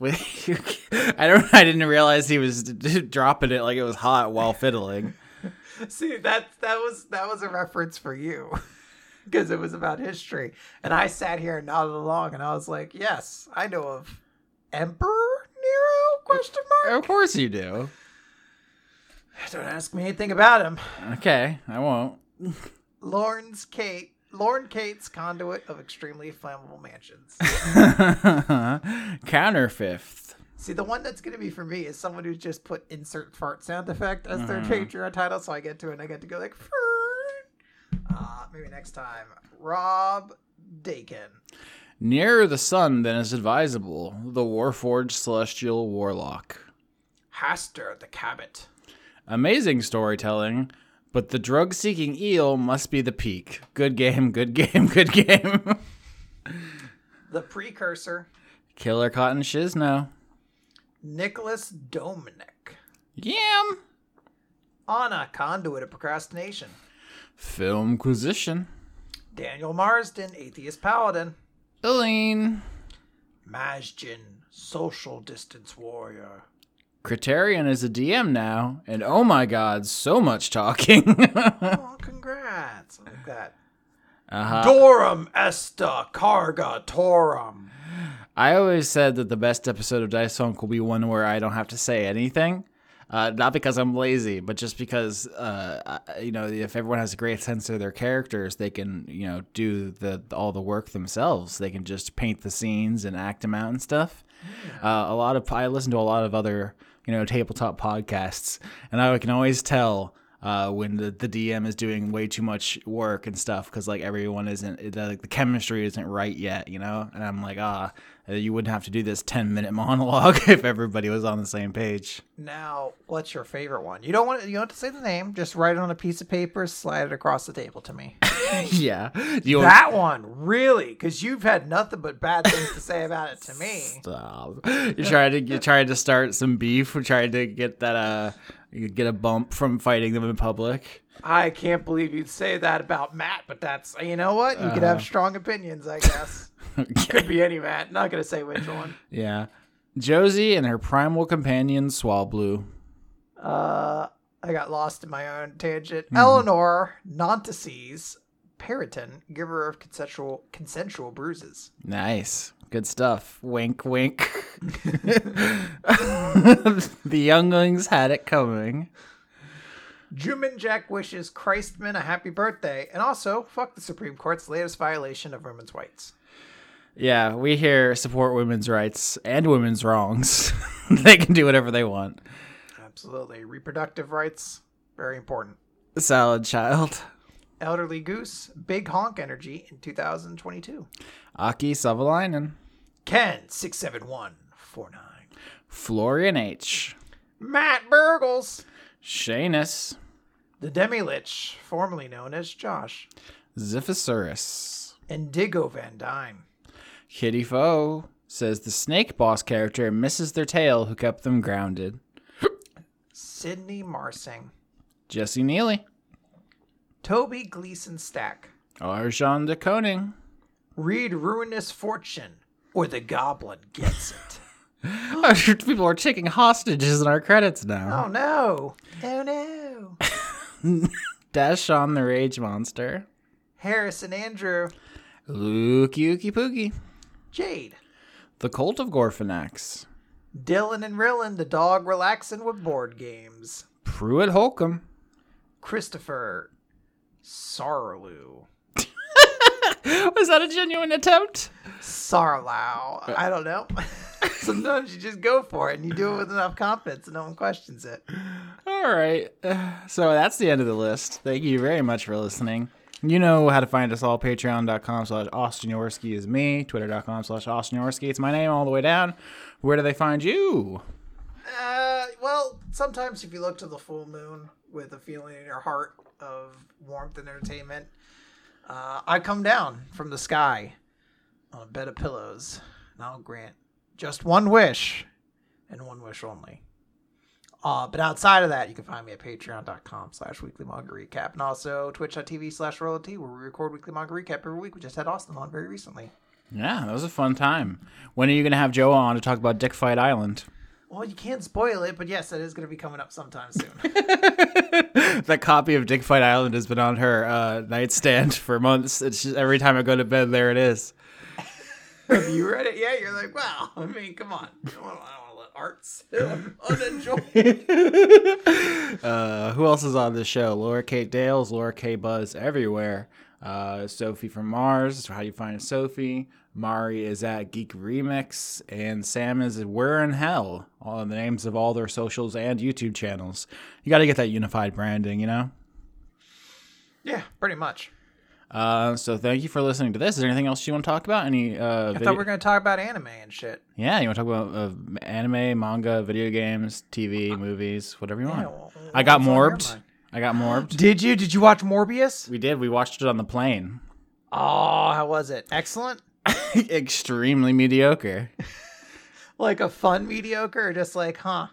I don't. I didn't realize he was dropping it like it was hot while fiddling. See, that that was that was a reference for you. Because it was about history. And I sat here and nodded along and I was like, Yes, I know of Emperor Nero? Question mark. Of course you do. Don't ask me anything about him. Okay, I won't. Lorne's Kate Lorne Kate's conduit of extremely flammable mansions. Counter fifth. See, the one that's going to be for me is someone who just put insert fart sound effect as their mm-hmm. Patreon title, so I get to it and I get to go like. Uh, maybe next time. Rob Dakin. Nearer the sun than is advisable. The Warforged Celestial Warlock. Haster the Cabot. Amazing storytelling, but the drug seeking eel must be the peak. Good game, good game, good game. The Precursor. Killer Cotton Shizno. Nicholas Dominic. Yam. Anna, conduit of procrastination. Filmquisition. Daniel Marsden, atheist paladin. Eileen. Majin, social distance warrior. Criterion is a DM now, and oh my god, so much talking. Oh, congrats. I like that. uh-huh. Dorum Esta Carga Torum. I always said that the best episode of Dice Funk will be one where I don't have to say anything. Uh, not because I'm lazy, but just because, uh, you know, if everyone has a great sense of their characters, they can, you know, do the all the work themselves. They can just paint the scenes and act them out and stuff. Uh, a lot of I listen to a lot of other, you know, tabletop podcasts, and I can always tell uh, when the, the DM is doing way too much work and stuff because like everyone isn't like the chemistry isn't right yet, you know. And I'm like, ah, uh, you wouldn't have to do this ten minute monologue if everybody was on the same page. Now, what's your favorite one? You don't want you don't have to say the name. Just write it on a piece of paper, slide it across the table to me. yeah, you that one, really? Because you've had nothing but bad things to say about it to me. Stop. You're trying to you're trying to start some beef. We're trying to get that uh you could get a bump from fighting them in public. I can't believe you'd say that about Matt, but that's you know what? You could have strong opinions, I guess. Could be any Matt. Not gonna say which one. Yeah. Josie and her primal companion Swalblue. Uh, I got lost in my own tangent. Eleanor Nontices, Periton, giver of consensual consensual bruises. Nice. Good stuff. Wink, wink. the younglings had it coming. Juman Jack wishes Christman a happy birthday, and also fuck the Supreme Court's latest violation of women's rights. Yeah, we here support women's rights and women's wrongs. they can do whatever they want. Absolutely, reproductive rights very important. Salad child. Elderly Goose, Big Honk Energy in 2022. Aki Savolainen. Ken six seven one four nine. Florian H. Matt Burgles, Shanus. the Demi Lich, formerly known as Josh, Ziphosaurus. Indigo Van Dyne. Kitty Foe says the snake boss character misses their tail who kept them grounded. Sydney Marsing, Jesse Neely. Toby Gleason Stack, Arjan de Koning. Read Ruinous Fortune, or the Goblin Gets It. Oh, people are taking hostages in our credits now. oh no! Oh no! Dash on the Rage Monster. Harrison Andrew, Lukey Ookie Pookie. Jade, The Cult of Gorfanax. Dylan and Rillin, the dog relaxing with board games. Pruitt Holcomb. Christopher Sarlu. Was that a genuine attempt? Sarlau. I don't know. Sometimes you just go for it and you do it with enough confidence and no one questions it. All right. Uh, So that's the end of the list. Thank you very much for listening. You know how to find us all. Patreon.com slash Austin Yorsky is me. Twitter.com slash Austin Yorsky. It's my name all the way down. Where do they find you? Uh, well, sometimes if you look to the full moon with a feeling in your heart of warmth and entertainment, uh, I come down from the sky on a bed of pillows, and I'll grant just one wish, and one wish only. Uh, but outside of that, you can find me at patreon.com slash weekly manga recap and also twitch.tv slash royalty where we record weekly manga recap every week. We just had Austin on very recently. Yeah, that was a fun time. When are you going to have Joe on to talk about Dick Fight Island? Well, you can't spoil it, but yes, it is going to be coming up sometime soon. that copy of Dick Fight Island has been on her uh, nightstand for months. It's just every time I go to bed, there it is. Have you read it yet? You're like, wow. I mean, come on. I don't want to let art sit unenjoyed. Uh, who else is on the show? Laura Kate Dales, Laura K Buzz everywhere. Uh, Sophie from Mars. How do you find Sophie? Mari is at Geek Remix, and Sam is at We're in Hell. All the names of all their socials and YouTube channels. You got to get that unified branding, you know. yeah, pretty much. Uh, so thank you for listening to this. Is there anything else you want to talk about? Any? Uh, I thought we were going to talk about anime and shit. yeah, you want to talk about uh, anime, manga, video games, TV, movies, whatever you want. well, I got morbed. I got morbed. Did you? Did you watch Morbius? we did. We watched it on the plane. Oh, how was it? Excellent? Extremely mediocre. Like a fun mediocre or just like, huh?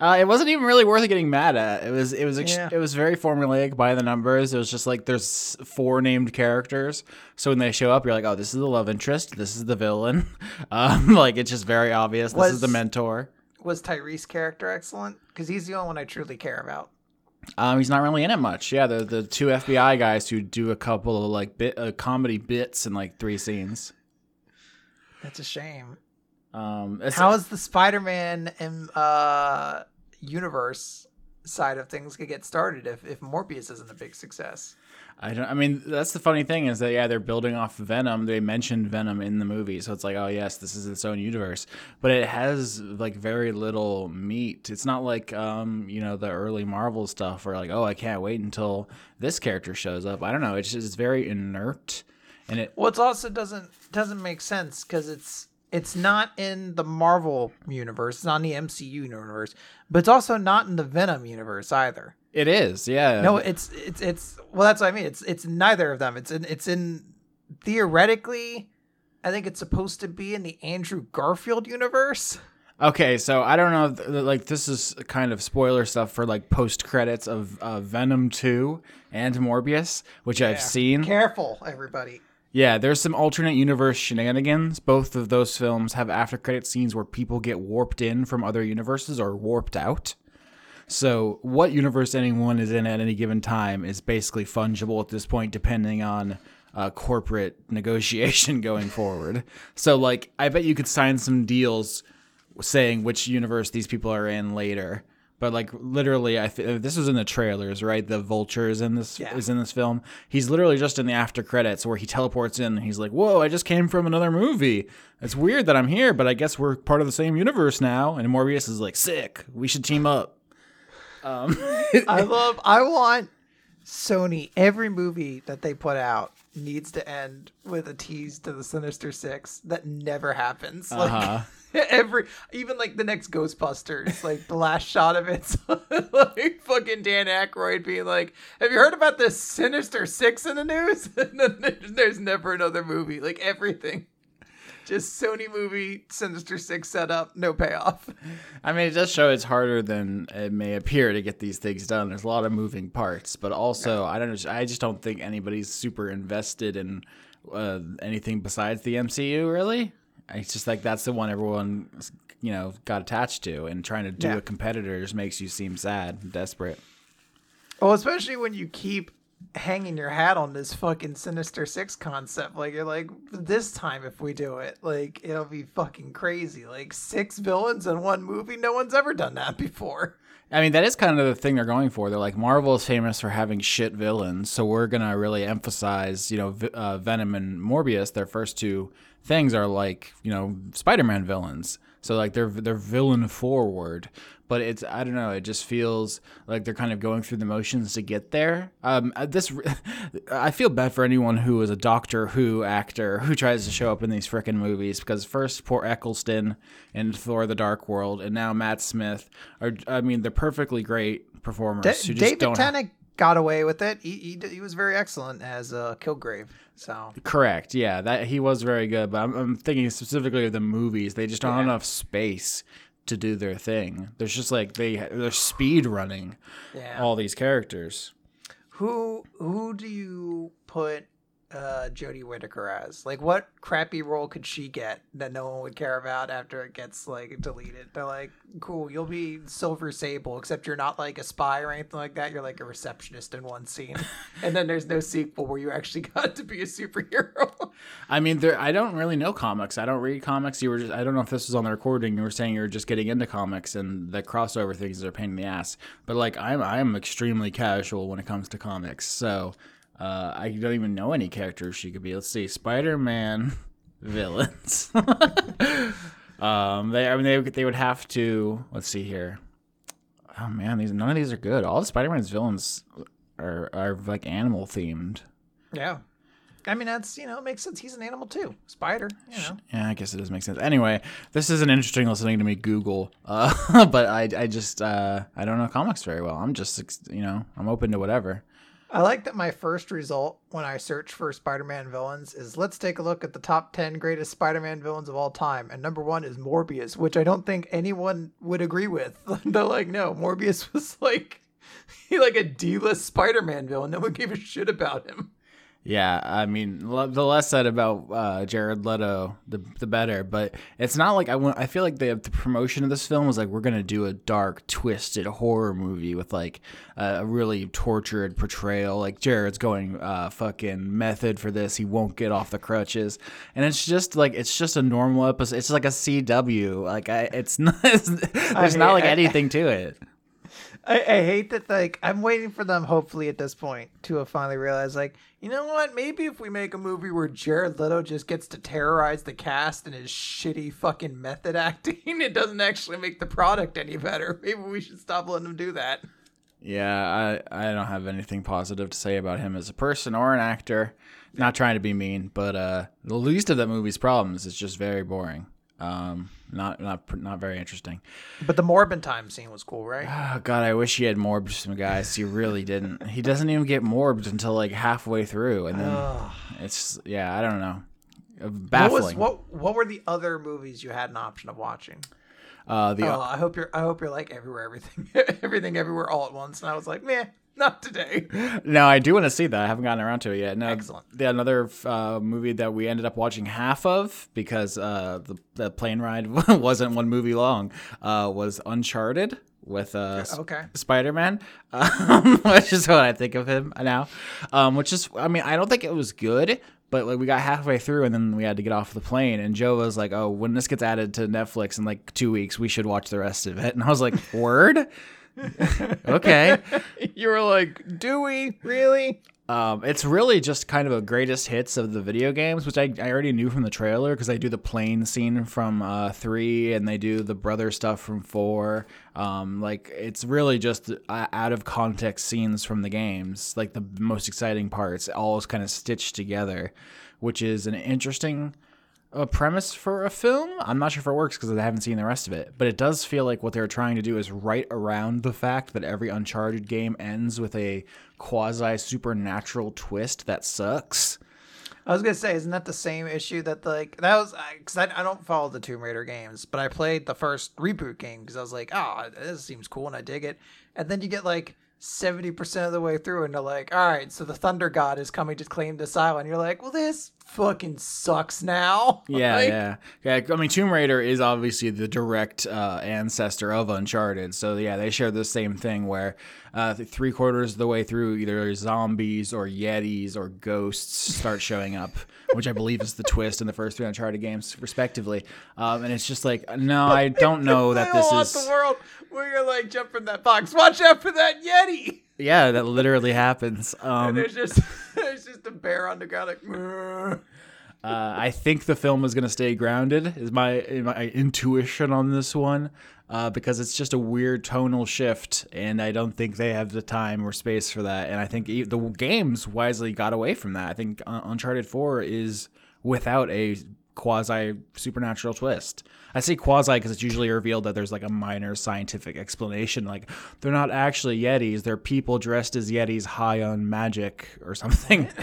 Uh, it wasn't even really worth getting mad at. It was it was ex- Yeah. it was very formulaic by the numbers. It was just like there's four named characters, so when they show up, you're like, oh, this is the love interest, this is the villain. Um, like it's just very obvious. This is the mentor. Was Tyrese's character excellent? Because he's the only one I truly care about. Um, he's not really in it much. Yeah, the the two FBI guys who do a couple of like bit uh, comedy bits in like three scenes. That's a shame. Um, How is the Spider-Man and uh, universe side of things gonna get started if if Morbius isn't a big success? I don't. I mean, that's the funny thing is that yeah, they're building off Venom. They mentioned Venom in the movie, so it's like, oh yes, this is its own universe. But it has like very little meat. It's not like um, you know, the early Marvel stuff where like, oh, I can't wait until this character shows up. I don't know. It's just it's very inert, and it Well, it also doesn't doesn't make sense because it's it's not in the Marvel universe, it's not in the MCU universe, but it's also not in the Venom universe either. it is yeah. No, it's it's it's well, that's what I mean. It's it's neither of them. It's in it's in theoretically, I think it's supposed to be in the Andrew Garfield universe. Okay, so I don't know. th- Like this is kind of spoiler stuff for like post credits of uh, Venom two and Morbius, which I've seen. Careful, everybody. Yeah, there's some alternate universe shenanigans. Both of those films have after credit scenes where people get warped in from other universes or warped out. So, what universe anyone is in at any given time is basically fungible at this point, depending on uh, corporate negotiation going forward. So, like, I bet you could sign some deals saying which universe these people are in later. But like literally, I th- this was in the trailers, right? The vulture is in this Yeah. is in this film. He's literally just in the after credits where he teleports in. and He's like, "Whoa! I just came from another movie. It's weird that I'm here, but I guess we're part of the same universe now." And Morbius is like, "Sick! We should team up." Um, I love. I want Sony. Every movie that they put out needs to end with a tease to the Sinister Six that never happens. Uh-huh. every, even like the next Ghostbusters, like the last shot of it's like fucking Dan Aykroyd being like, "Have you heard about this Sinister Six in the news?" and then there's, there's never another movie. Like everything. Just Sony movie, Sinister Six setup, no payoff. I mean, it does show it's harder than it may appear to get these things done. There's a lot of moving parts, but also I don't. I just don't think anybody's super invested in uh, anything besides the MCU. Really, it's just like that's the one everyone you know got attached to, and trying to do Yeah. a competitor just makes you seem sad, and desperate. Well, especially when you keep hanging your hat on this fucking Sinister Six concept. Like, you're like, this time if we do it, like, it'll be fucking crazy. Like, six villains in one movie? No one's ever done that before. I mean, that is kind of the thing they're going for. They're like Marvel is famous for having shit villains, so we're gonna really emphasize, you know, v- uh, Venom and Morbius. Their first two things are like, you know, Spider-Man villains. So like they're they're villain forward, but it's I don't know. It just feels like they're kind of going through the motions to get there. Um, uh, this I feel bad for anyone who is a Doctor Who actor who tries to show up in these freaking movies because first poor Eccleston in Thor: The Dark World, and now Matt Smith are. I mean, they're perfectly great performers Da- who just David. Tennant got away with it. He, he, he was very excellent as uh, Kilgrave. So Correct. Yeah, that he was very good. But I'm, I'm thinking specifically of the movies. They just don't have enough space to do their thing. There's just like they they're speed running yeah, all these characters. who who do you put uh, Jodie Whittaker as? Like, what crappy role could she get that no one would care about after it gets like deleted? They're like, cool, you'll be Silver Sable, except you're not like a spy or anything like that. You're like a receptionist in one scene, and then there's no sequel where you actually got to be a superhero. I mean, there. I don't really know comics. I don't read comics. You were just. I don't know if this was on the recording. You were saying you were just getting into comics and the crossover things are a pain in the ass. But like, I'm I'm extremely casual when it comes to comics. So uh, I don't even know any characters she could be. Let's see, Spider Man villains. um, they. I mean, they they would have to. Let's see here. Oh man, these none of these are good. All the Spider Man's villains are are like animal themed. yeah. I mean, that's you know, it makes sense. He's an animal too, spider. You know, Yeah, I guess it does make sense. Anyway, this is an interesting listening to me Google, uh, but I, I just uh, I don't know comics very well. I'm just you know I'm open to whatever. I like that my first result when I search for Spider-Man villains is let's take a look at the top 10 greatest Spider-Man villains of all time. And number 1 is Morbius, which I don't think anyone would agree with. They're like, "No, Morbius was like he like a D-list Spider-Man villain. No one gave a shit about him." Yeah, I mean the less said about uh, Jared Leto, the the better. But it's not like I want. I feel like the the promotion of this film was like we're gonna do a dark, twisted horror movie with like a really tortured portrayal. Like Jared's going uh, fucking method for this. He won't get off the crutches, and it's just like it's just a normal episode. It's like a CW. Like I, it's not. there's not like I- anything to it. I, I hate that like I'm waiting for them hopefully at this point to finally realized like you know what maybe if we make a movie where Jared Leto just gets to terrorize the cast and his shitty fucking method acting it doesn't actually make the product any better maybe we should stop letting him do that Yeah, I, I don't have anything positive to say about him as a person or an actor. Not trying to be mean, but uh, the least of that movie's problems is just very boring. Um, not not not very interesting. but the Morbin time scene was cool right Oh God, I wish he had morbed some guys. He really didn't. He doesn't even get morbed until like halfway through, and then Ugh. it's yeah, I don't know, Uh, what was baffling. what what were the other movies you had an option of watching uh, the oh I hope you're I hope you're like everywhere everything everything everywhere all at once and I was like meh not today No, I do want to see that. I haven't gotten around to it yet. No, Excellent. The another uh, movie that we ended up watching half of because uh, the the plane ride wasn't one movie long uh, was Uncharted with uh, okay Spider Man, um, which is what I think of him now. Um, which is, I mean, I don't think it was good. But like we got halfway through and then we had to get off the plane and Joe was like, "Oh, when this gets added to Netflix in like 2 weeks, we should watch the rest of it." And I was like, "Word?" okay. you were like do we really Um, it's really just kind of a greatest hits of the video games, which I, I already knew from the trailer because they do the plane scene from uh, three and they do the brother stuff from four. Um, like it's really just uh, out of context scenes from the games, like the most exciting parts, all is kind of stitched together, which is an interesting a premise for a film. I'm not sure if it works because I haven't seen the rest of it, but it does feel like what they're trying to do is right around the fact that every Uncharted game ends with a quasi supernatural twist that sucks. I was gonna say, isn't that the same issue that like that was because I, I don't follow the Tomb Raider games, but I played the first reboot game because I was like, oh, this seems cool and I dig it, and then you get like seventy percent of the way through and they're like, all right, so the Thunder God is coming to claim this island. You're like, well, this fucking sucks now. Yeah, Like, yeah, yeah. I mean, Tomb Raider is obviously the direct uh, ancestor of Uncharted, so yeah, they share the same thing where uh, three quarters of the way through, either zombies or yetis or ghosts start showing up, which I believe is the twist in the first three Uncharted games, respectively. Um, and it's just like, no, I don't know that this is. the world where you're like, jump from that box, watch out for that Yeti. Yeah, that literally happens. Um, there's just there's just a bear on the ground like. Uh, I think the film is going to stay grounded. Is my my intuition on this one, uh, because it's just a weird tonal shift, and I don't think they have the time or space for that. And I think the games wisely got away from that. I think Uncharted Four is without a quasi supernatural twist. I say quasi because it's usually revealed that there's like a minor scientific explanation. Like they're not actually Yetis; they're people dressed as Yetis, high on magic or something.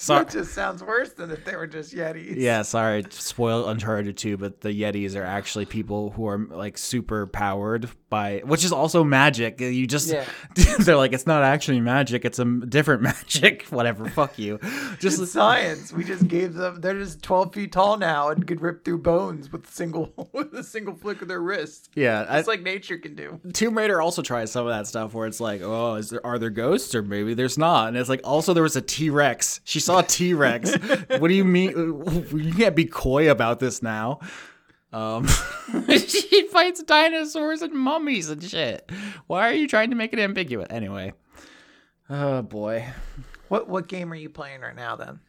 Sorry. That just sounds worse than if they were just Yetis. Yeah, sorry, spoil Uncharted 2, but the Yetis are actually people who are like super powered by, which is also magic. You just, Yeah. they're like, it's not actually magic, it's a different magic. Whatever, fuck you. Just It's science. We just gave them. They're just twelve feet tall now and could rip through bones with a single with a single flick of their wrist. yeah, It's like nature can do. Tomb Raider also tries some of that stuff where it's like, oh, is there are there ghosts or maybe there's not, and it's like also there was a T Rex. She saw T Rex. what do you mean? You can't be coy about this now. Um, she fights dinosaurs and mummies and shit. Why are you trying to make it ambiguous? Anyway, oh boy, What what game are you playing right now then?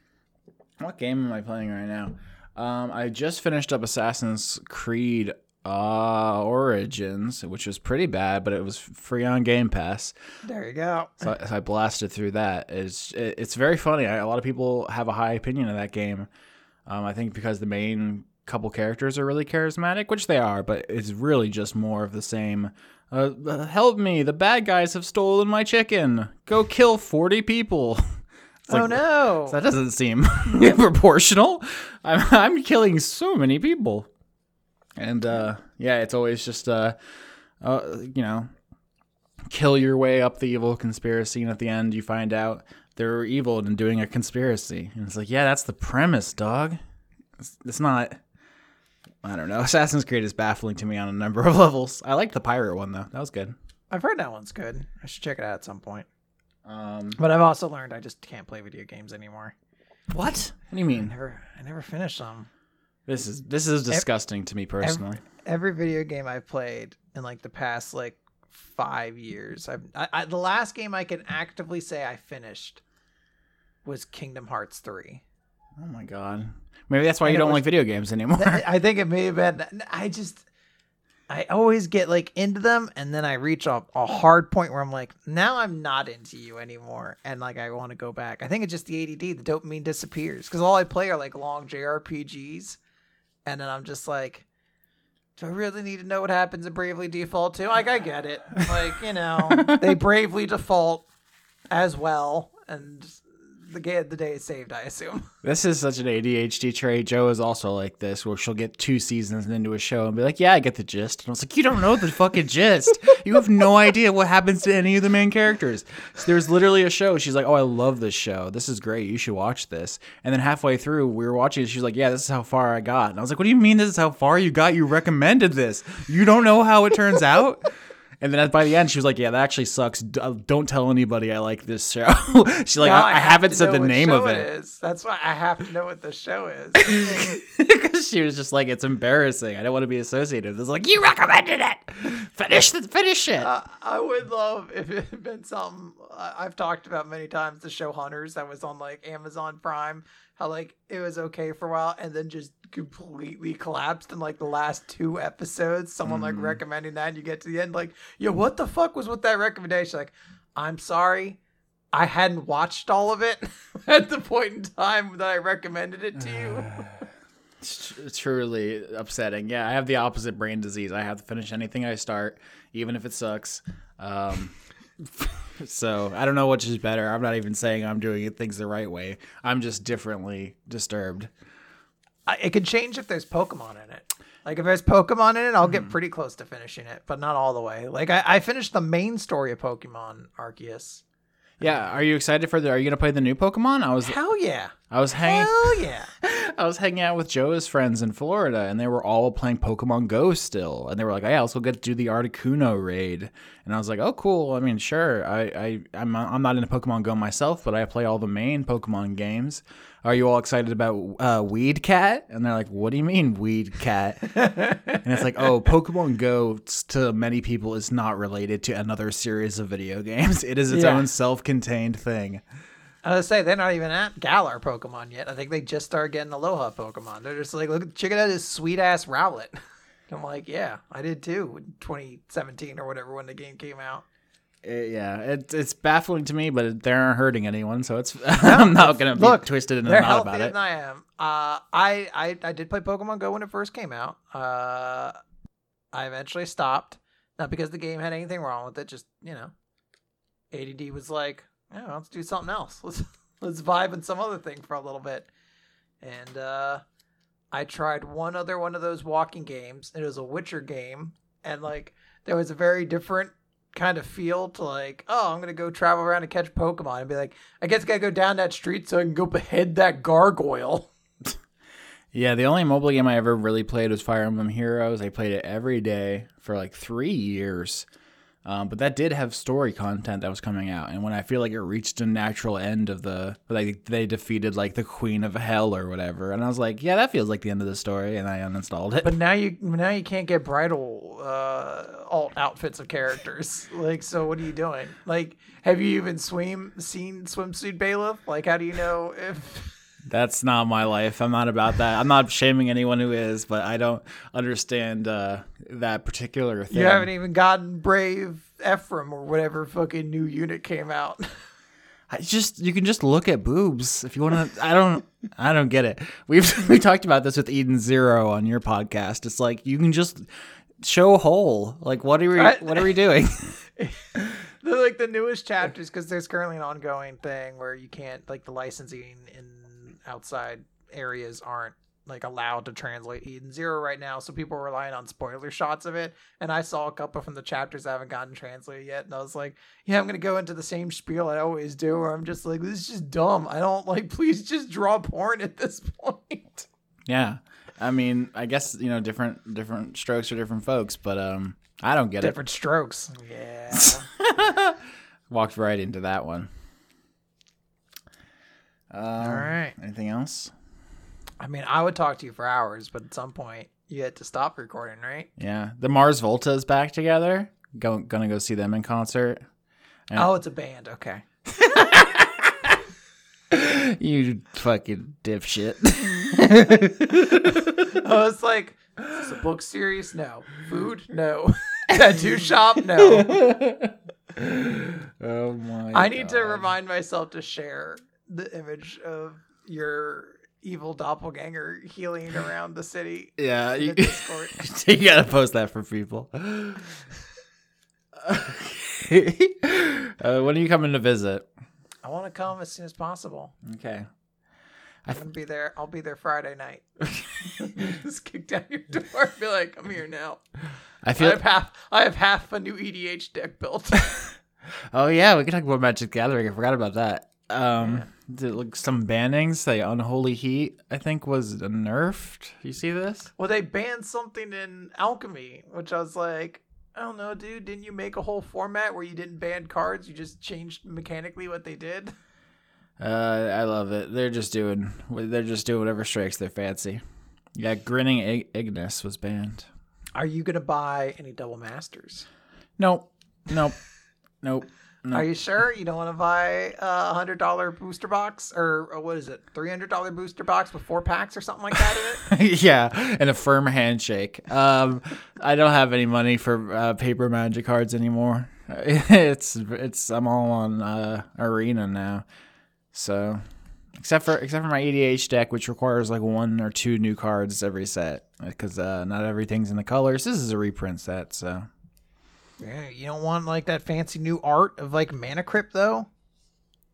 what game am I playing right now? Um, I just finished up Assassin's Creed uh, Origins, which was pretty bad, but it was free on Game Pass. There you go. So I, so I blasted through that. It's it, it's very funny. I, a lot of people have a high opinion of that game. Um, I think because the main couple characters are really charismatic, which they are, but it's really just more of the same. Uh, uh, help me! The bad guys have stolen my chicken. Go kill forty people. It's oh no! That doesn't seem proportional. I'm I'm killing so many people, and uh, yeah, it's always just uh, uh, you know, kill your way up the evil conspiracy, and at the end you find out they're evil and doing a conspiracy, and it's like, yeah, that's the premise, dog. It's, it's not. I don't know. Assassin's Creed is baffling to me on a number of levels. I like the pirate one though. That was good. I've heard that one's good. I should check it out at some point. Um, But I've also learned I just can't play video games anymore. what? What do you I mean? never I never finished them. This is this is disgusting to me personally. Every video game I've played in like the past like five years, I've I, I, the last game I can actively say I finished was Kingdom Hearts three. Oh my god. Maybe that's why And you don't was- like video games anymore. Th- I think it may have been. I just, I always get like into them, and then I reach a, a hard point where I'm like, now I'm not into you anymore, and like I want to go back. I think it's just the ADD. The dopamine disappears because all I play are like long JRPGs, and then I'm just like. Do I really need to know what happens in Bravely Default too? Like I get it. Like, you know, they bravely default as well and the ga- the day is saved, I assume. this is such an ADHD trait. Joe is also like this, where she'll get two seasons into a show and be like, "Yeah, I get the gist." And I was like, "You don't know the fucking gist. You have no idea what happens to any of the main characters." So there's literally a show. She's like, "Oh, I love this show. This is great. You should watch this." And then halfway through, we were watching. it. She's like, "Yeah, this is how far I got." And I was like, "What do you mean this is how far you got? You recommended this. You don't know how it turns out." And then by the end, she was like, "Yeah, that actually sucks. Uh, Don't tell anybody I like this show." She's like, Now "I, I have haven't said the name of it it." is. That's why I have to know what the show is. because she was just like, it's embarrassing. I don't want to be associated. It's like you recommended it. Finish the finish it. Uh, I would love if it had been something I- I've talked about many times. The show Hunters that was on like Amazon Prime. How like it was okay for a while and then just completely collapsed in like the last two episodes. Someone like Mm. recommending that, and you get to the end like, yo, what the fuck was with that recommendation? Like, I'm sorry. I hadn't watched all of it at the point in time that I recommended it to you. It's tr- truly upsetting. Yeah, I have the opposite brain disease. I have to finish anything I start, even if it sucks. Um, so I don't know which is better. I'm not even saying I'm doing things the right way. I'm just differently disturbed. I- it could change if there's Pokemon in it. Like if there's Pokemon in it, I'll get hmm. pretty close to finishing it, but not all the way. Like I, I finished the main story of Pokemon Arceus. Yeah, are you excited for the? Are you gonna play the new Pokemon? I was, Hell yeah! I was hanging. Hell yeah! I was hanging out with Joe's friends in Florida, and they were all playing Pokemon Go still, and they were like, "I also get to do the Articuno raid," and I was like, "Oh, cool. I mean, sure. I, I, I'm, I'm not into Pokemon Go myself, but I play all the main Pokemon games. Are you all excited about uh, Weed Cat?" And they're like, "What do you mean, Weed Cat?" and it's like, "Oh, Pokemon Go to many people is not related to another series of video games. It is its Yeah. own self-contained thing." I was say they're not even at Galar Pokemon yet. I think they just started getting Alola Pokemon. They're just like, look, check it out, this sweet ass Rowlet. I'm like, yeah, I did too in 2017 or whatever when the game came out. It- yeah, it's it's baffling to me, but they aren't hurting anyone, so it's I'm not gonna be Look, twisted in the knot about it. than I am. Uh, I, I I did play Pokemon Go when it first came out. Uh, I eventually stopped, not because the game had anything wrong with it. Just you know, ADD was like, yeah, let's do something else. Let's let's vibe in some other thing for a little bit. And uh, I tried one other one of those walking games. It was a Witcher game, and like there was a very different kind of feel to like, oh, I'm gonna go travel around and catch Pokemon and be like, I guess I gotta go down that street so I can go behead that gargoyle. Yeah, the only mobile game I ever really played was Fire Emblem Heroes. I played it every day for like three years. Um, but that did have story content that was coming out, and when I feel like it reached a natural end of the like they defeated like the Queen of Hell or whatever, and I was like, yeah, that feels like the end of the story, and I uninstalled it. But now you now you can't get bridal uh, alt outfits of characters. Like, so what are you doing? Like, have you even swim seen swimsuit Byleth? Like, how do you know if? That's not my life. I'm not about that. I'm not shaming anyone who is, but I don't understand uh, that particular thing. You haven't even gotten Brave Ephraim or whatever fucking new unit came out. I just you can just look at boobs if you want to. I don't. I don't get it. We've we talked about this with Eden Zero on your podcast. It's like you can just show a hole. Like what are we? I- what are we doing? Like the newest chapters because there's currently an ongoing thing where you can't like the licensing in outside areas aren't like allowed to translate Eden Zero right now, so people are relying on spoiler shots of it. And I saw a couple from the chapters that haven't gotten translated yet, and I was like, yeah, I'm gonna go into the same spiel I always do, where I'm just like, this is just dumb. I don't like. Please just draw porn at this point. yeah. I mean, I guess you know different different strokes for different folks, but um, I don't get it. Different strokes. Yeah. Walked right into that one. Um, All right. Anything else? I mean, I would talk to you for hours, but at some point you had to stop recording, right? Yeah, the Mars Volta is back together. Go, gonna go see them in concert. Yeah. Oh, it's a band. Okay. You fucking dipshit. I was like, is this a book series? No. Food? No. Tattoo shop? No. oh my! I need to remind myself to share the image of your evil doppelganger healing around the city. Yeah, you, you gotta post that for people. uh, when are you coming to visit? I want to come as soon as possible. Okay. I'm gonna be there. I'll be there Friday night. Just kick down your door. and Be like, I'm here now. I I feel. have half. I have half a new EDH deck built. Oh yeah, we can talk about Magic Gathering. I forgot about that. Um, did, like some bannings, say Unholy Heat, I think was nerfed. You see this? Well, they banned something in Alchemy, which I was like, I don't know, dude. Didn't you make a whole format where you didn't ban cards? You just changed mechanically what they did. Uh, I love it. They're just doing. They're just doing whatever strikes their fancy. Yeah, Grinning Ig- Ignus was banned. Are you gonna buy any double masters? Nope. Nope. nope. No. Are you sure you don't want to buy a hundred dollar booster box or, or what is it, three hundred dollar booster box with four packs or something like that in it? yeah, and a firm handshake. Um, I don't have any money for uh, paper magic cards anymore. It's it's I'm all on uh, arena now, so except for except for my EDH deck, which requires like one or two new cards every set because uh, not everything's in the colors. This is a reprint set, so you don't want like that fancy new art of like Mana Crypt though.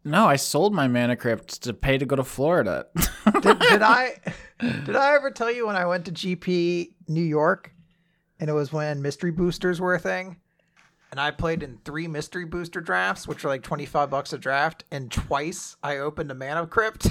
no, I sold my Mana Crypt to pay to go to Florida. did, did I did I ever tell you when I went to GP New York and it was when mystery boosters were a thing? And I played in three mystery booster drafts, which were like 25 bucks a draft, and twice I opened a mana crypt.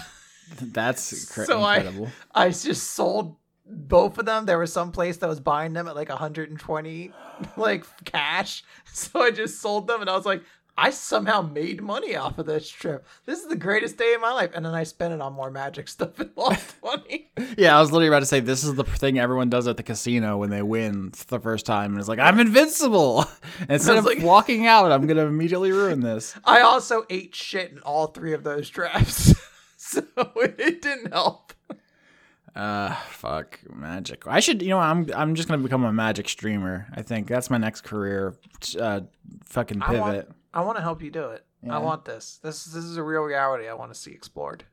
That's cr- So I- incredible. I just sold both of them. There was some place that was buying them at like 120 like cash. So I just sold them and I was like, I somehow made money off of this trip. This is the greatest day of my life. And then I spent it on more magic stuff and lost money. Yeah, I was literally about to say this is the thing everyone does at the casino when they win the first time, and it's like I'm invincible. And instead of like- walking out, I'm gonna immediately ruin this. I also ate shit in all three of those drafts. so it didn't help. Uh, fuck magic. I should, you know, I'm I'm just gonna become a magic streamer. I think that's my next career. Uh, fucking I want, pivot. I want to help you do it. Yeah. I want this. This this is a real reality I want to see explored.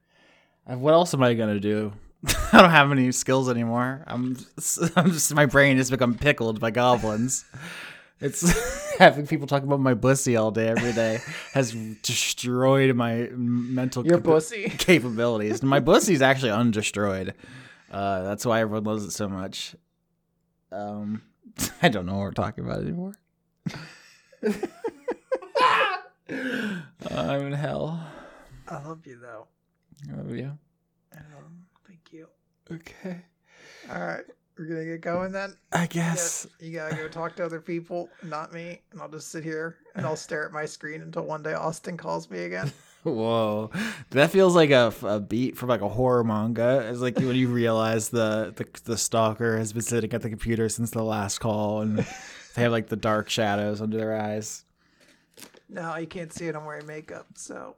Uh, What else am I gonna do? I don't have any skills anymore. I'm, I'm just my brain has become pickled by goblins. It's having people talk about my pussy all day, every day, has destroyed my mental Your capa- pussy. capabilities. My pussy's actually undestroyed. Uh, that's why everyone loves it so much. Um, I don't know what we're talking about anymore. I'm in hell. I love you though. I love you. Um, thank you. Okay. All right, we're gonna get going then. I guess. Yes, you gotta go talk to other people, not me, and I'll just sit here and I'll stare at my screen until one day Austin calls me again. Whoa, that feels like a, a beat from like a horror manga. It's like when you realize the, the the stalker has been sitting at the computer since the last call, and they have like the dark shadows under their eyes. No, you can't see it. I'm wearing makeup, so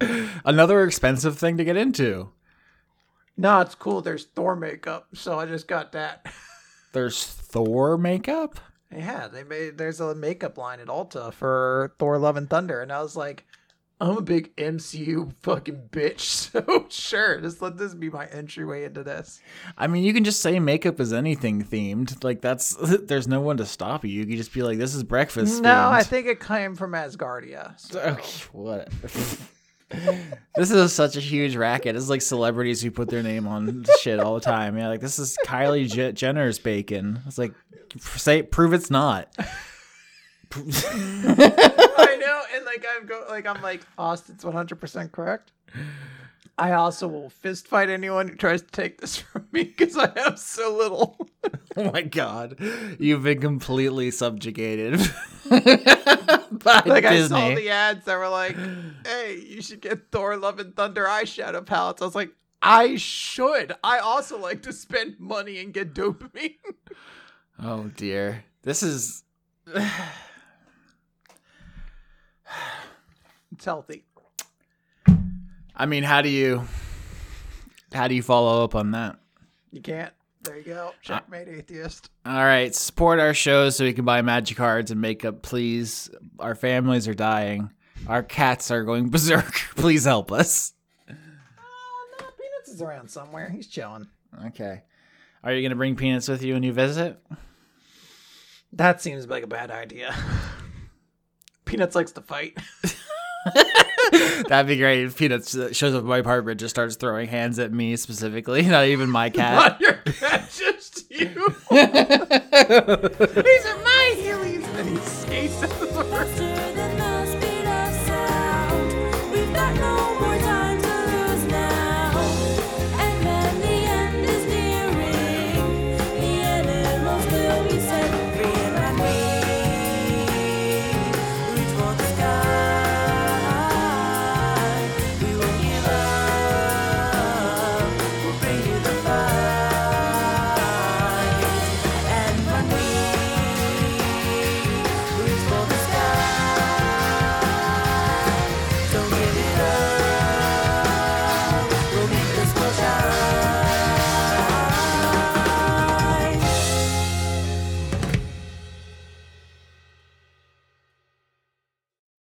Another expensive thing to get into. no, it's cool. There's Thor makeup, so I just got that. There's Thor makeup. Yeah, they made there's a makeup line at Ulta for Thor: Love and Thunder, and I was like, I'm a big MCU fucking bitch, so sure, just let this be my entryway into this. I mean, you can just say makeup is anything themed. Like that's there's no one to stop you. You can just be like, "This is breakfast." No, themed. I think it came from Asgardia. so- Okay, what? this is such a huge racket. It's like celebrities who put their name on shit all the time. Yeah, like this is Kylie J- Jenner's bacon. It's like say prove it's not. Know, and like I'm go like I'm like Austin's 100 percent correct. I also will fist fight anyone who tries to take this from me because I have so little. oh my god, you've been completely subjugated by like I saw the ads that were like, "Hey, you should get Thor: Love and Thunder eyeshadow palettes." I was like, I should. I also like to spend money and get dopamine. oh dear, this is. it's healthy. I mean, how do you how do you follow up on that? You can't. There you go. Checkmate, atheist. All right, support our shows so we can buy magic cards and makeup, please. Our families are dying. Our cats are going berserk. Please help us. Oh no, Peanuts is around somewhere. He's chilling. Okay. Are you gonna bring peanuts with you when you visit? That seems like a bad idea. Peanuts likes to fight. That'd be great if Peanuts shows up at my apartment, just starts throwing hands at me specifically, not even my cat. Not your cat, just you. These are my Heelys. And he skates out of the room. faster than light.